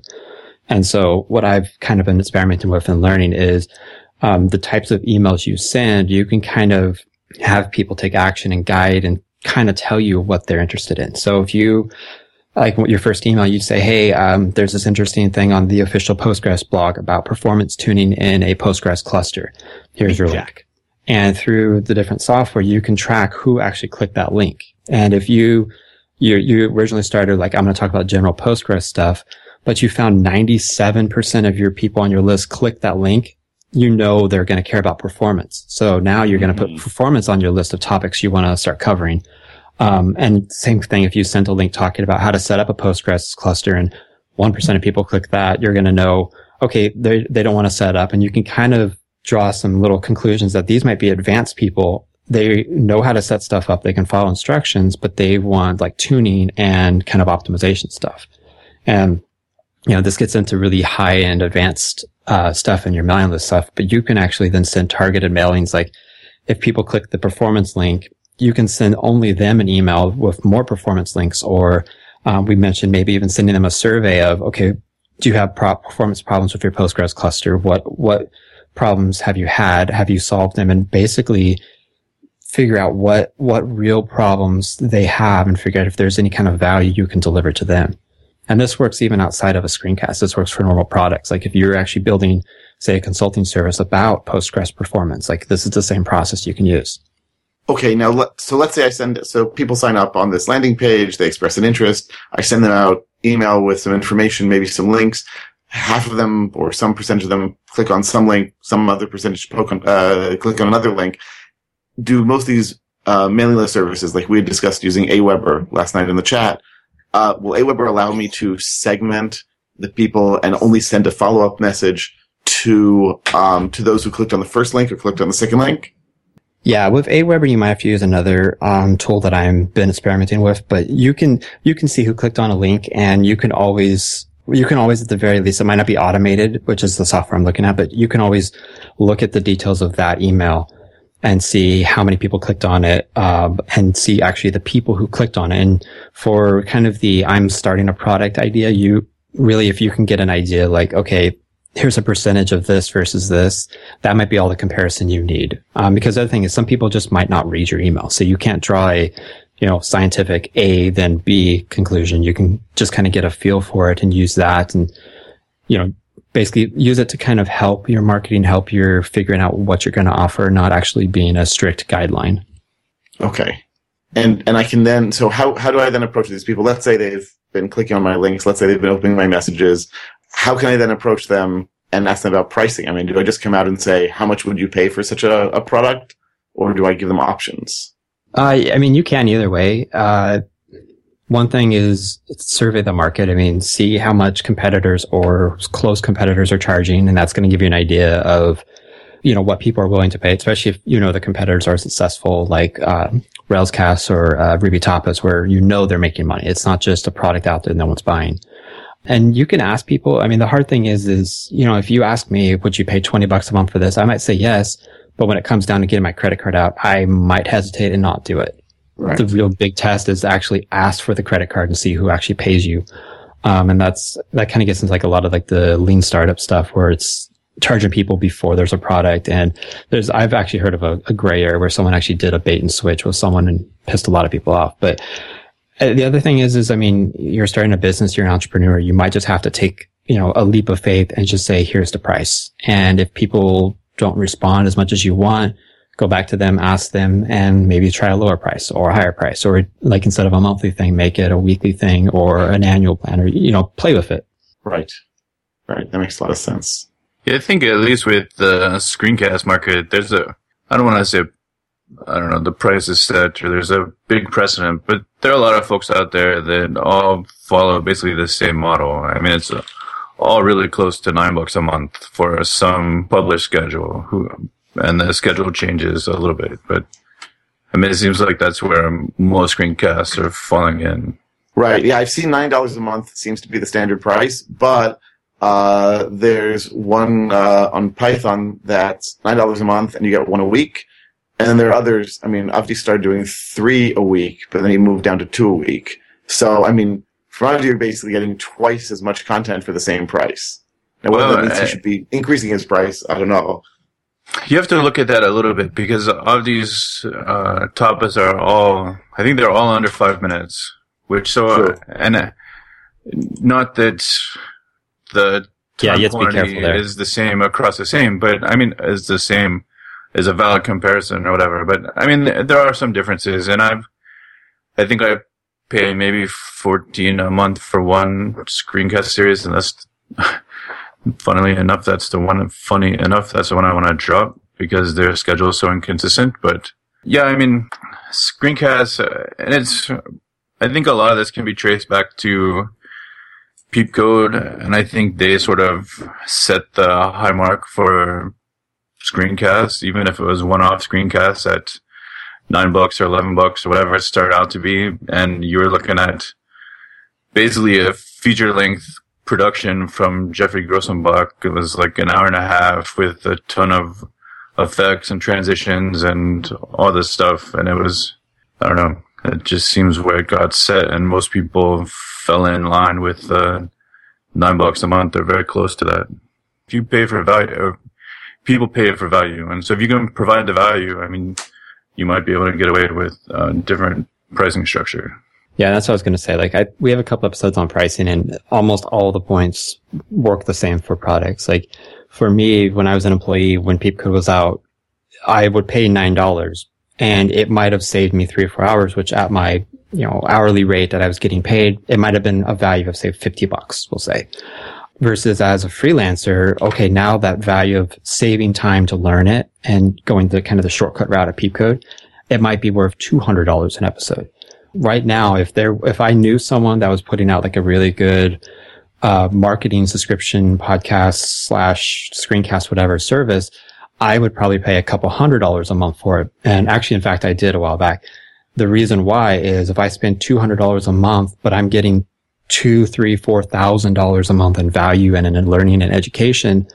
And so what I've kind of been experimenting with and learning is um, the types of emails you send, you can kind of have people take action and guide and kind of tell you what they're interested in. So if you like your first email, you'd say, Hey, um, there's this interesting thing on the official Postgres blog about performance tuning in a Postgres cluster. Here's your link. And through the different software, you can track who actually clicked that link. And if you, you, you originally started like, I'm going to talk about general Postgres stuff, but you found 97% of your people on your list click that link you know they're going to care about performance. So now you're going to put mm-hmm. performance on your list of topics you want to start covering. Um, and same thing if you sent a link talking about how to set up a Postgres cluster and 1% of people click that, you're going to know, okay, they, they don't want to set up and you can kind of draw some little conclusions that these might be advanced people. They know how to set stuff up. They can follow instructions, but they want like tuning and kind of optimization stuff. And, you know, this gets into really high end advanced uh, stuff in your mailing list stuff, but you can actually then send targeted mailings. Like if people click the performance link, you can send only them an email with more performance links or um, we mentioned maybe even sending them a survey of, okay, do you have pro- performance problems with your Postgres cluster? What, what problems have you had? Have you solved them? And basically figure out what, what real problems they have and figure out if there's any kind of value you can deliver to them. And this works even outside of a screencast. This works for normal products. Like if you're actually building, say, a consulting service about Postgres performance, like this is the same process you can use. Okay, now so let's say I send so people sign up on this landing page, they express an interest, I send them out email with some information, maybe some links. Half of them or some percentage of them click on some link, some other percentage on, uh, click on another link. Do most of these uh, mailing list services, like we had discussed using Aweber last night in the chat, uh, will Aweber allow me to segment the people and only send a follow up message to um, to those who clicked on the first link or clicked on the second link? Yeah, with Aweber, you might have to use another um, tool that I've been experimenting with, but you can you can see who clicked on a link, and you can always you can always at the very least it might not be automated, which is the software I'm looking at, but you can always look at the details of that email and see how many people clicked on it, um, and see actually the people who clicked on it. And for kind of the I'm starting a product idea, you really if you can get an idea like okay here's a percentage of this versus this, that might be all the comparison you need. Um, because the other thing is some people just might not read your email. So you can't draw a, you know, scientific A, then B conclusion. You can just kind of get a feel for it and use that and, you know, basically use it to kind of help your marketing, help your figuring out what you're going to offer, not actually being a strict guideline. Okay. And, and I can then, so how, how do I then approach these people? Let's say they've been clicking on my links. Let's say they've been opening my messages how can I then approach them and ask them about pricing? I mean, do I just come out and say, how much would you pay for such a, a product? Or do I give them options? Uh, I mean, you can either way. Uh, one thing is survey the market. I mean, see how much competitors or close competitors are charging, and that's going to give you an idea of, you know, what people are willing to pay, especially if you know the competitors are successful, like uh, Railscast or uh, Ruby Tapas, where you know they're making money. It's not just a product out there no one's buying. And you can ask people. I mean, the hard thing is, is, you know, if you ask me, would you pay 20 bucks a month for this? I might say yes. But when it comes down to getting my credit card out, I might hesitate and not do it. Right. The real big test is to actually ask for the credit card and see who actually pays you. Um, and that's, that kind of gets into like a lot of like the lean startup stuff where it's charging people before there's a product. And there's, I've actually heard of a, a gray area where someone actually did a bait and switch with someone and pissed a lot of people off. But uh, the other thing is, is I mean, you're starting a business, you're an entrepreneur. You might just have to take, you know, a leap of faith and just say, here's the price. And if people don't respond as much as you want, go back to them, ask them, and maybe try a lower price or a higher price, or like instead of a monthly thing, make it a weekly thing or an annual plan, or you know, play with it. Right, right. That makes a lot of sense. Yeah, I think at least with the screencast market, there's a I don't want to say I don't know, the price is set or there's a big precedent, but there are a lot of folks out there that all follow basically the same model. I mean, it's all really close to nine bucks a month for some published schedule who, and the schedule changes a little bit, but I mean, it seems like that's where most screencasts are falling in. Right. Yeah. I've seen $9 a month seems to be the standard price, but uh, there's one uh, on Python that's nine dollars a month, and you get one a week. And then there are others. I mean, Avdi started doing three a week, but then he moved down to two a week. So, I mean, from Avdi, you're basically getting twice as much content for the same price. Now, whether well, that means I, he should be increasing his price, I don't know. You have to look at that a little bit because of these uh, tapas are all, I think they're all under five minutes, which so, sure. and uh, not that the yeah, you have to be careful there. is the same across the same, but I mean, is the same is a valid comparison or whatever. But I mean, there are some differences, and I've, I think I pay maybe fourteen a month for one screencast series, and that's, funnily enough, that's the one. Funny enough, that's the one I want to drop because their schedule is so inconsistent. But yeah, I mean, screencasts, uh, and it's. I think a lot of this can be traced back to Peepcode, and I think they sort of set the high mark for screencasts, even if it was one-off screencasts at nine bucks or eleven bucks or whatever it started out to be, and you were looking at basically a feature-length production from Geoffrey Grosenbach. It was like an hour and a half with a ton of effects and transitions and all this stuff, and it was I don't know. It just seems where it got set, and most people fell in line with uh, nine bucks a month. They're very close to that. If you pay for value, people pay for value. And so if you can provide the value, I mean, you might be able to get away with a different pricing structure. Yeah, that's what I was going to say. Like, I, we have a couple episodes on pricing and almost all the points work the same for products. Like, for me, when I was an employee, when Peepcode was out, I would pay $9 and it might have saved me three or four hours, which at my, you know, hourly rate that I was getting paid, it might have been a value of say 50 bucks, we'll say. Versus as a freelancer, okay, now that value of saving time to learn it and going the kind of the shortcut route of Peepcode, it might be worth $200 an episode right now, if there, if I knew someone that was putting out like a really good, uh, marketing subscription podcast slash screencast, whatever service, I would probably pay a couple hundred dollars a month for it. And actually, in fact, I did a while back. The reason why is if I spend $200 a month, but I'm getting two, three, four thousand dollars a month in value and in learning and education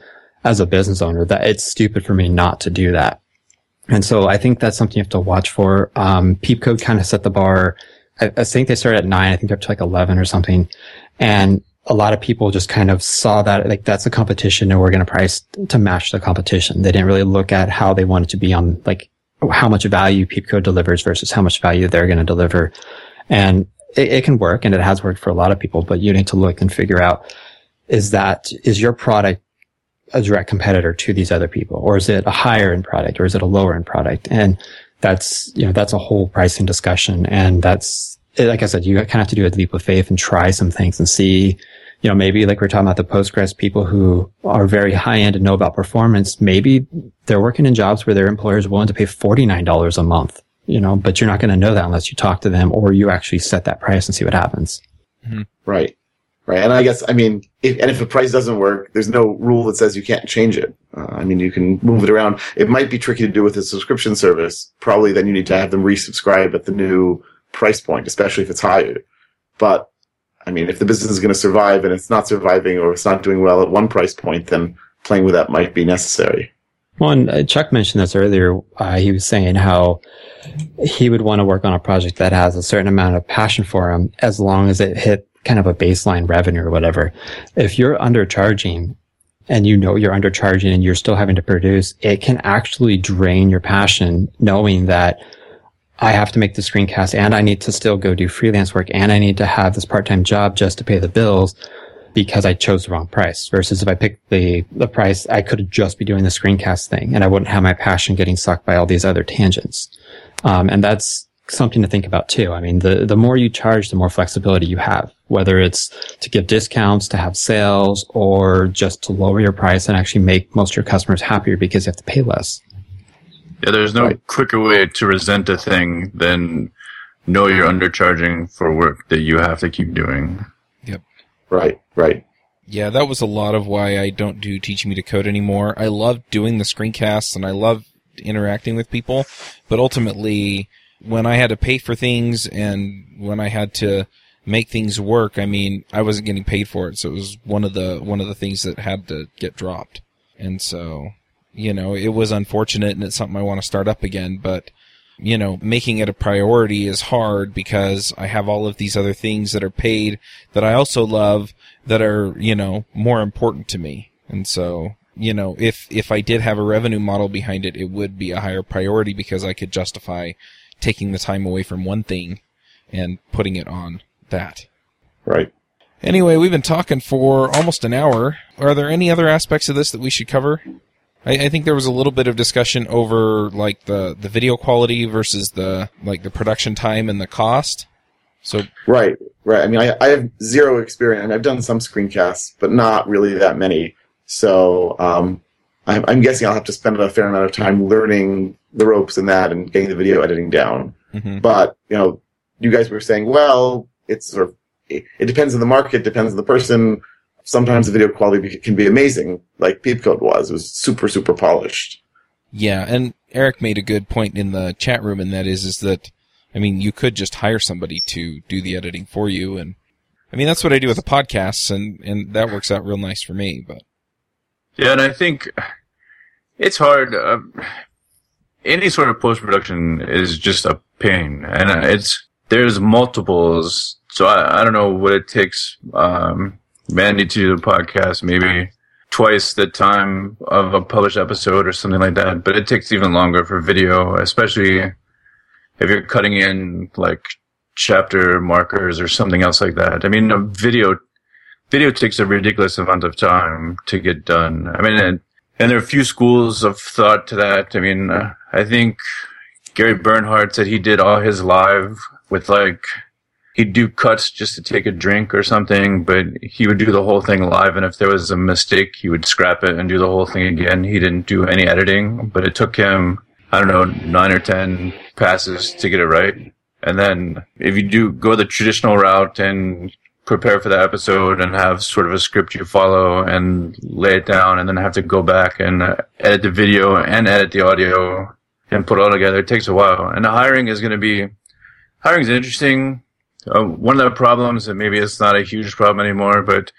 as a business owner, that it's stupid for me not to do that. And so I think that's something you have to watch for. Um, Peepcode kind of set the bar. I, I, think they started at nine. I think they're up to like 11 or something. And a lot of people just kind of saw that like that's a competition and we're going to price to match the competition. They didn't really look at how they wanted to be on like how much value Peepcode delivers versus how much value they're going to deliver. And it, it can work and it has worked for a lot of people, but you need to look and figure out is that, is your product a direct competitor to these other people, or is it a higher end product, or is it a lower end product? And that's you know that's a whole pricing discussion, and that's like I said, you kind of have to do a leap of faith and try some things and see. You know, maybe like we're talking about the Postgres people who are very high end and know about performance. Maybe they're working in jobs where their employer is willing to pay forty nine dollars a month. You know, but you're not going to know that unless you talk to them or you actually set that price and see what happens. Mm-hmm. Right. Right. And I guess, I mean, if, and if the price doesn't work, there's no rule that says you can't change it. Uh, I mean, you can move it around. It might be tricky to do with a subscription service. Probably then you need to have them resubscribe at the new price point, especially if it's higher. But I mean, if the business is going to survive and it's not surviving or it's not doing well at one price point, then playing with that might be necessary. Well, and uh, Chuck mentioned this earlier. Uh, he was saying how he would want to work on a project that has a certain amount of passion for him as long as it hit kind of a baseline revenue or whatever. If you're undercharging and you know you're undercharging and you're still having to produce, it can actually drain your passion knowing that I have to make the screencast and I need to still go do freelance work and I need to have this part-time job just to pay the bills because I chose the wrong price versus if I picked the, the price, I could just be doing the screencast thing and I wouldn't have my passion getting sucked by all these other tangents. Um, and that's something to think about too. I mean, the, the more you charge, the more flexibility you have, whether it's to give discounts, to have sales, or just to lower your price and actually make most of your customers happier because you have to pay less. Yeah, there's no right. quicker way to resent a thing than know you're undercharging for work that you have to keep doing. Yep. Right, right. Yeah, that was a lot of why I don't do teaching me to code anymore. I love doing the screencasts and I love interacting with people, but ultimately when I had to pay for things and when I had to make things work, I mean, I wasn't getting paid for it. So it was one of the, one of the things that had to get dropped. And so, you know, it was unfortunate and it's something I want to start up again, but you know, making it a priority is hard because I have all of these other things that are paid that I also love that are, you know, more important to me. And so, you know, if, if I did have a revenue model behind it, it would be a higher priority because I could justify taking the time away from one thing and putting it on that. Right. Anyway, we've been talking for almost an hour. Are there any other aspects of this that we should cover? I, I, think there was a little bit of discussion over like the, the video quality versus the like the production time and the cost. So right, right. I mean, I, I have zero experience. I've done some screencasts, but not really that many. So um, I'm, I'm guessing I'll have to spend a fair amount of time learning the ropes and that and getting the video editing down. Mm-hmm. But, you know, you guys were saying, well, it's sort of, it, it depends on the market, depends on the person. Sometimes the video quality can be amazing, like Peepcode was. It was super, super polished. Yeah, and Eric made a good point in the chat room, and that is, is that, I mean, you could just hire somebody to do the editing for you, and I mean, that's what I do with the podcasts, and, and that works out real nice for me, but. Yeah, and I think it's hard. Uh, any sort of post production is just a pain, and it's there's multiples. So I, I don't know what it takes. Um, Mandy to do the podcast maybe twice the time of a published episode or something like that, but it takes even longer for video, especially if you're cutting in like chapter markers or something else like that. I mean, a video video takes a ridiculous amount of time to get done. I mean, and, and there are a few schools of thought to that. I mean, uh, I think Gary Bernhardt said he did all his live with like he'd do cuts just to take a drink or something, but he would do the whole thing live. And if there was a mistake, he would scrap it and do the whole thing again. He didn't do any editing, but it took him, I don't know, nine or 10 passes to get it right. And then if you do go the traditional route and prepare for the episode and have sort of a script you follow and lay it down and then have to go back and uh, edit the video and edit the audio and put it all together, it takes a while. And the hiring is going to be, hiring is interesting. Uh, one of the problems, and maybe it's not a huge problem anymore, but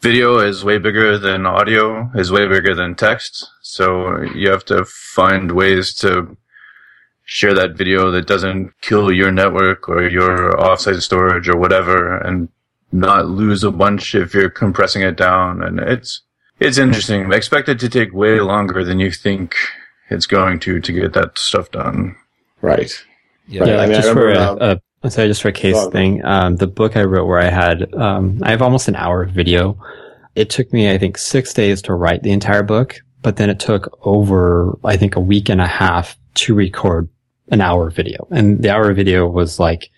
video is way bigger than audio, is way bigger than text. So you have to find ways to share that video that doesn't kill your network or your offsite storage or whatever and not lose a bunch if you're compressing it down. And it's, it's interesting. I expect it to take way longer than you think it's going to to get that stuff done. Right. Yeah, yeah like just for a, a, sorry, just for a case thing, um, the book I wrote where I had, um, I have almost an hour of video. It took me, I think, six days to write the entire book, but then it took over, I think, a week and a half to record an hour of video. And the hour of video was like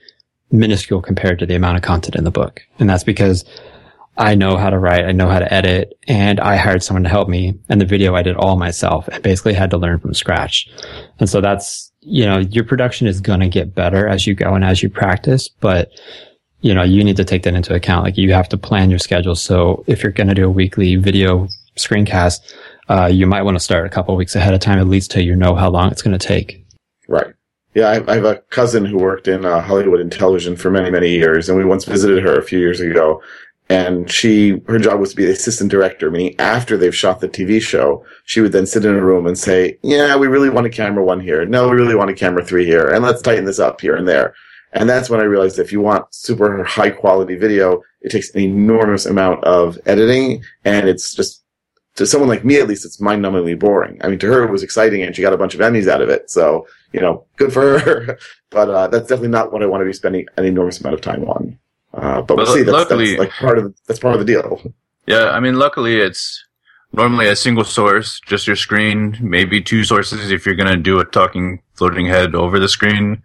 minuscule compared to the amount of content in the book. And that's because I know how to write, I know how to edit, and I hired someone to help me. And the video I did all myself and basically had to learn from scratch. And so that's, you know, your production is going to get better as you go and as you practice, but you know, you need to take that into account. Like you have to plan your schedule. So if you're going to do a weekly video screencast, uh, you might want to start a couple weeks ahead of time, at least till you know how long it's going to take. Yeah, I, I have a cousin who worked in uh, Hollywood and television for many, many years, and we once visited her a few years ago, and she her job was to be the assistant director meaning after they've shot the tv show she would then sit in a room and say yeah we really want a camera one here. No we really want a camera three here and let's tighten this up here and there. And that's when i realized if you want super high quality video it takes an enormous amount of editing and it's just to someone like me at least it's mind-numbingly boring i mean to her it was exciting and she got a bunch of emmys out of it so you know good for her but uh, that's definitely not what i want to be spending an enormous amount of time on uh, but, we'll see. That's, luckily, that's like part of the, that's part of the deal. Yeah, I mean, luckily it's normally a single source, just your screen, maybe two sources if you're going to do a talking floating head over the screen.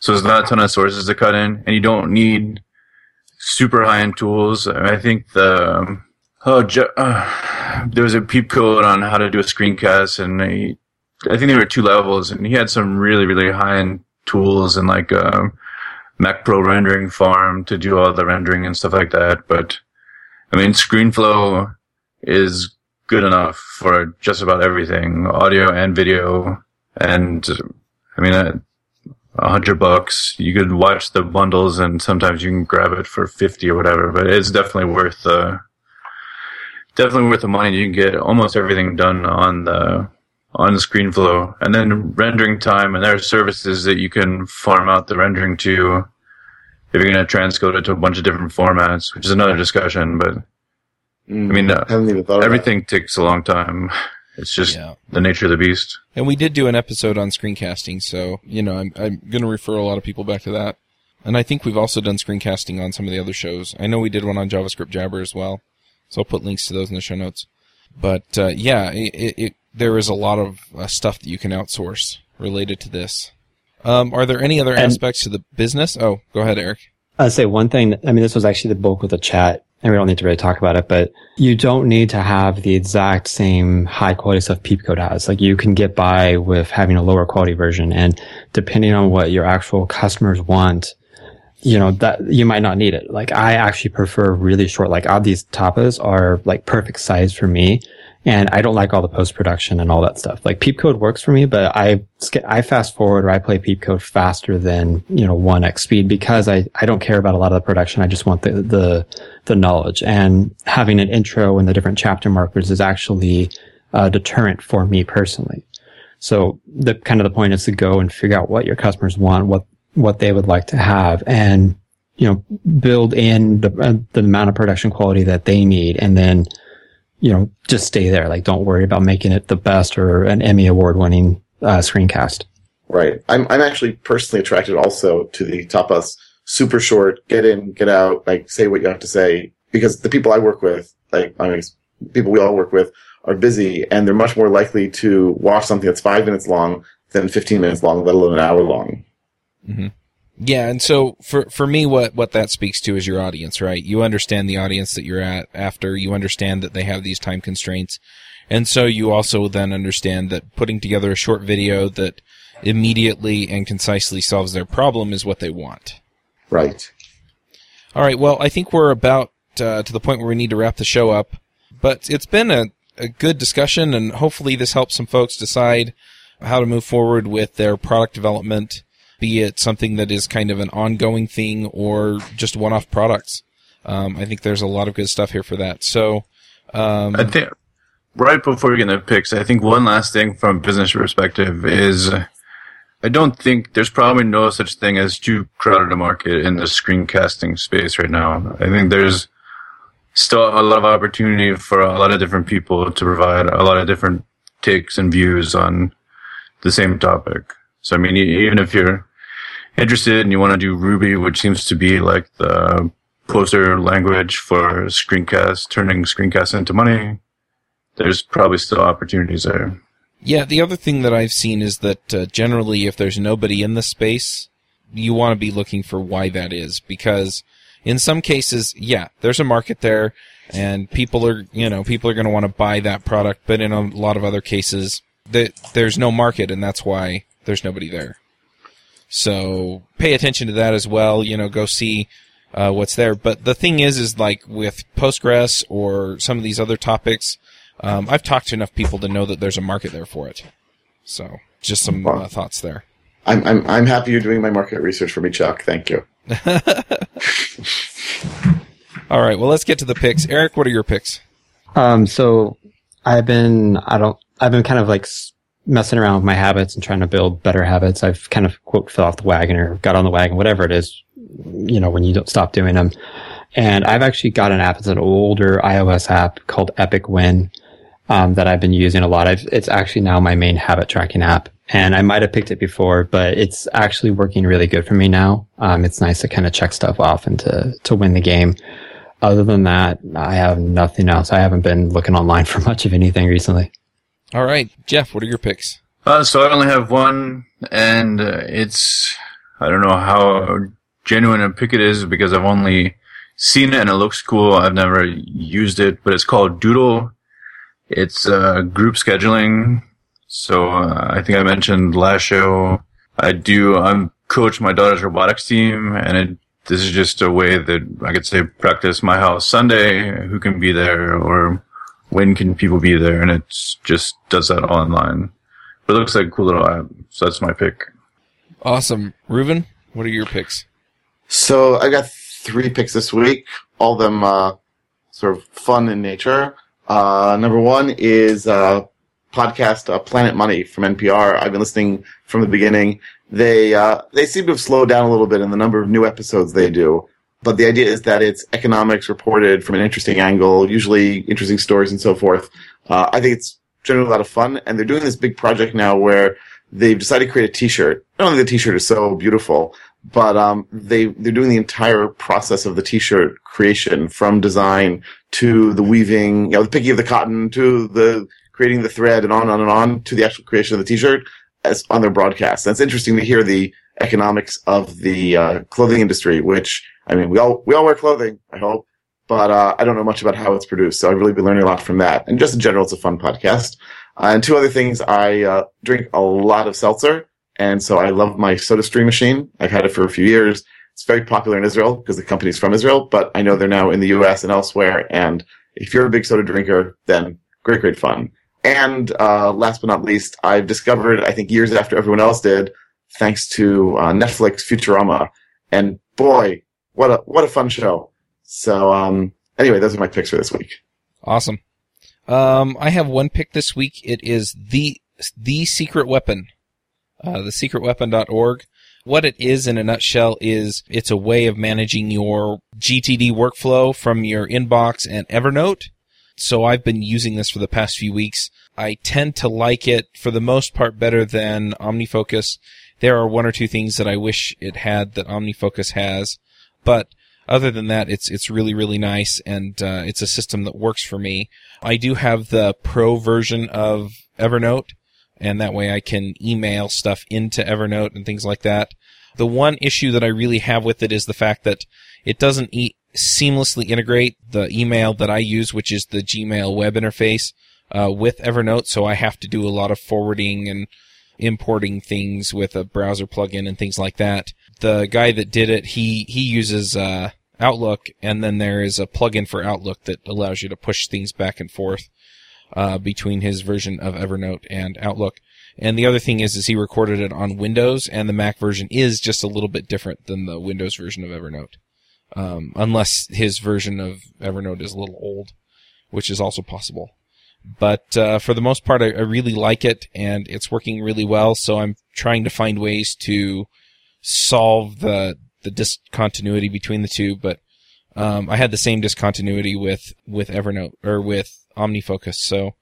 So there's not a ton of sources to cut in, and you don't need super high end tools. I think the oh, uh, there was a Peepcode on how to do a screencast, and I, I think there were two levels, and he had some really really high end tools and like. a Mac Pro rendering farm to do all the rendering and stuff like that. But I mean, ScreenFlow is good enough for just about everything, audio and video. And I mean, a hundred bucks, you could watch the bundles and sometimes you can grab it for 50 or whatever, but it's definitely worth the, definitely worth the money. You can get almost everything done on the on ScreenFlow, and then rendering time. And there are services that you can farm out the rendering to if you're going to transcode it to a bunch of different formats, which is another discussion. But mm, I mean, uh, I everything takes a long time. It's just yeah. the nature of the beast. And we did do an episode on screencasting, so you know I'm I'm going to refer a lot of people back to that. And I think we've also done screencasting on some of the other shows. I know we did one on JavaScript Jabber as well, so I'll put links to those in the show notes. But uh, yeah, it, it, there is a lot of uh, stuff that you can outsource related to this. Um, are there any other and, aspects to the business? Oh, go ahead, Eric. I'd say one thing. I mean, this was actually the bulk of the chat, and we don't need to really talk about it. But you don't need to have the exact same high quality stuff Peepcode has. Like you can get by with having a lower quality version, and depending on what your actual customers want, you know that you might not need it. Like I actually prefer really short. Like all these tapas are like perfect size for me and I don't like all the post production and all that stuff. Like Peepcode works for me, but I I fast forward or I play Peepcode faster than you know one x speed because I I don't care about a lot of the production. I just want the the the knowledge and having an intro and the different chapter markers is actually a deterrent for me personally. So the kind of the point is to go and figure out what your customers want, what what they would like to have, and you know build in the uh, the amount of production quality that they need, and then you know, just stay there. Like, don't worry about making it the best or an Emmy award winning uh, screencast. Right. I'm I'm actually personally attracted also to the tapas super short, get in, get out, like say what you have to say because the people I work with, like I mean people we all work with are busy and they're much more likely to watch something that's 5 minutes long than 15 minutes long, let alone an hour long. Mm-hmm. Yeah, and so for for me, what what that speaks to is your audience, right? You understand the audience that you're at after. You understand that they have these time constraints, and so you also then understand that putting together a short video that immediately and concisely solves their problem is what they want. Right. All right. Well, I think we're about uh, to the point where we need to wrap the show up, but it's been a, a good discussion, and hopefully this helps some folks decide how to move forward with their product development, be it something that is kind of an ongoing thing or just one-off products. Um, I think there's a lot of good stuff here for that. So, um, I think right before we get into picks, I think one last thing from business perspective is I don't think there's probably no such thing as too crowded a market in the screencasting space right now. I think there's still a lot of opportunity for a lot of different people to provide a lot of different takes and views on the same topic. So, I mean, even if you're interested and you want to do Ruby, which seems to be like the poster language for screencast, turning screencasts into money, there's probably still opportunities there. Yeah, the other thing that I've seen is that uh, generally, if there's nobody in the space, you want to be looking for why that is because in some cases, yeah, there's a market there and people are, you know, people are going to want to buy that product, but in a lot of other cases, that there's no market and that's why there's nobody there. So pay attention to that as well, you know, go see uh, what's there. But the thing is, is like with Postgres or some of these other topics, um, I've talked to enough people to know that there's a market there for it. So just some uh, thoughts there. I'm, I'm, I'm happy you're doing my market research for me, Chuck. Thank you. All right. Well, let's get to the picks. Eric, what are your picks? Um, so I've been, I don't, I've been kind of like messing around with my habits and trying to build better habits. I've kind of quote fell off the wagon or got on the wagon, whatever it is, you know, when you don't stop doing them. And I've actually got an app. It's an older iOS app called Epic Win um, that I've been using a lot. I've, it's actually now my main habit tracking app. And I might have picked it before, but it's actually working really good for me now. Um, it's nice to kind of check stuff off and to, to win the game. Other than that, I have nothing else. I haven't been looking online for much of anything recently. All right, Jeff, what are your picks? Uh, so I only have one, and uh, it's I don't know how genuine a pick it is because I've only seen it and it looks cool. I've never used it, but it's called Doodle. It's uh, group scheduling. So uh, I think I mentioned last show. I do. I'm coach my daughter's robotics team, and it, this is just a way that I could say practice my house Sunday. Who can be there, or when can people be there? And it just does that online. But it looks like a cool little app. So that's my pick. Awesome, Reuven. What are your picks? So I got three picks this week. All of them uh, sort of fun in nature. Uh, number one is uh, podcast uh, Planet Money from NPR. I've been listening from the beginning. They uh, they seem to have slowed down a little bit in the number of new episodes they do, but the idea is that it's economics reported from an interesting angle, usually interesting stories and so forth. Uh, I think it's generally a lot of fun, and they're doing this big project now where they've decided to create a T-shirt. Not only the T-shirt is so beautiful, but um, they they're doing the entire process of the T-shirt creation from design to the weaving, you know, the picking of the cotton to the creating the thread and on and on and on to the actual creation of the T-shirt as on their broadcast. And it's interesting to hear the economics of the uh, clothing industry, which I mean, we all we all wear clothing, I hope, but uh, I don't know much about how it's produced. So I've really been learning a lot from that. And just in general, it's a fun podcast. Uh, and two other things, I uh, drink a lot of seltzer. And so I love my SodaStream machine. I've had it for a few years. It's very popular in Israel because the company's from Israel, but I know they're now in the US and elsewhere. And if you're a big soda drinker, then great, great fun. And uh, last but not least, I've discovered, I think years after everyone else did, thanks to uh, Netflix Futurama. And boy, what a what a fun show. So um, anyway, those are my picks for this week. Awesome. Um, I have one pick this week. It is the the secret weapon uh, thesecretweapon.org. What it is in a nutshell is it's a way of managing your GTD workflow from your inbox and Evernote. So I've been using this for the past few weeks. I tend to like it for the most part better than OmniFocus. There are one or two things that I wish it had that OmniFocus has, but other than that, it's it's really really nice, and uh, it's a system that works for me. I do have the pro version of Evernote, and that way I can email stuff into Evernote and things like that. The one issue that I really have with it is the fact that it doesn't e- seamlessly integrate the email that I use, which is the Gmail web interface, uh, with Evernote. So I have to do a lot of forwarding and importing things with a browser plugin and things like that. The guy that did it, he he uses uh, Outlook, and then there is a plugin for Outlook that allows you to push things back and forth uh, between his version of Evernote and Outlook. And the other thing is, is he recorded it on Windows, and the Mac version is just a little bit different than the Windows version of Evernote. Um, unless his version of Evernote is a little old, which is also possible. But uh, for the most part, I, I really like it, and it's working really well. So I'm trying to find ways to solve the the discontinuity between the two. But um, I had the same discontinuity with with Evernote or with OmniFocus. So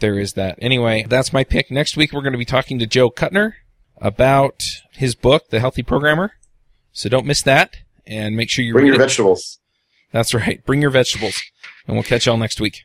there is that. Anyway, that's my pick. Next week we're going to be talking to Joe Kutner about his book, The Healthy Programmer. So don't miss that, and make sure you Bring your it. vegetables. That's right. Bring your vegetables, and we'll catch y'all next week.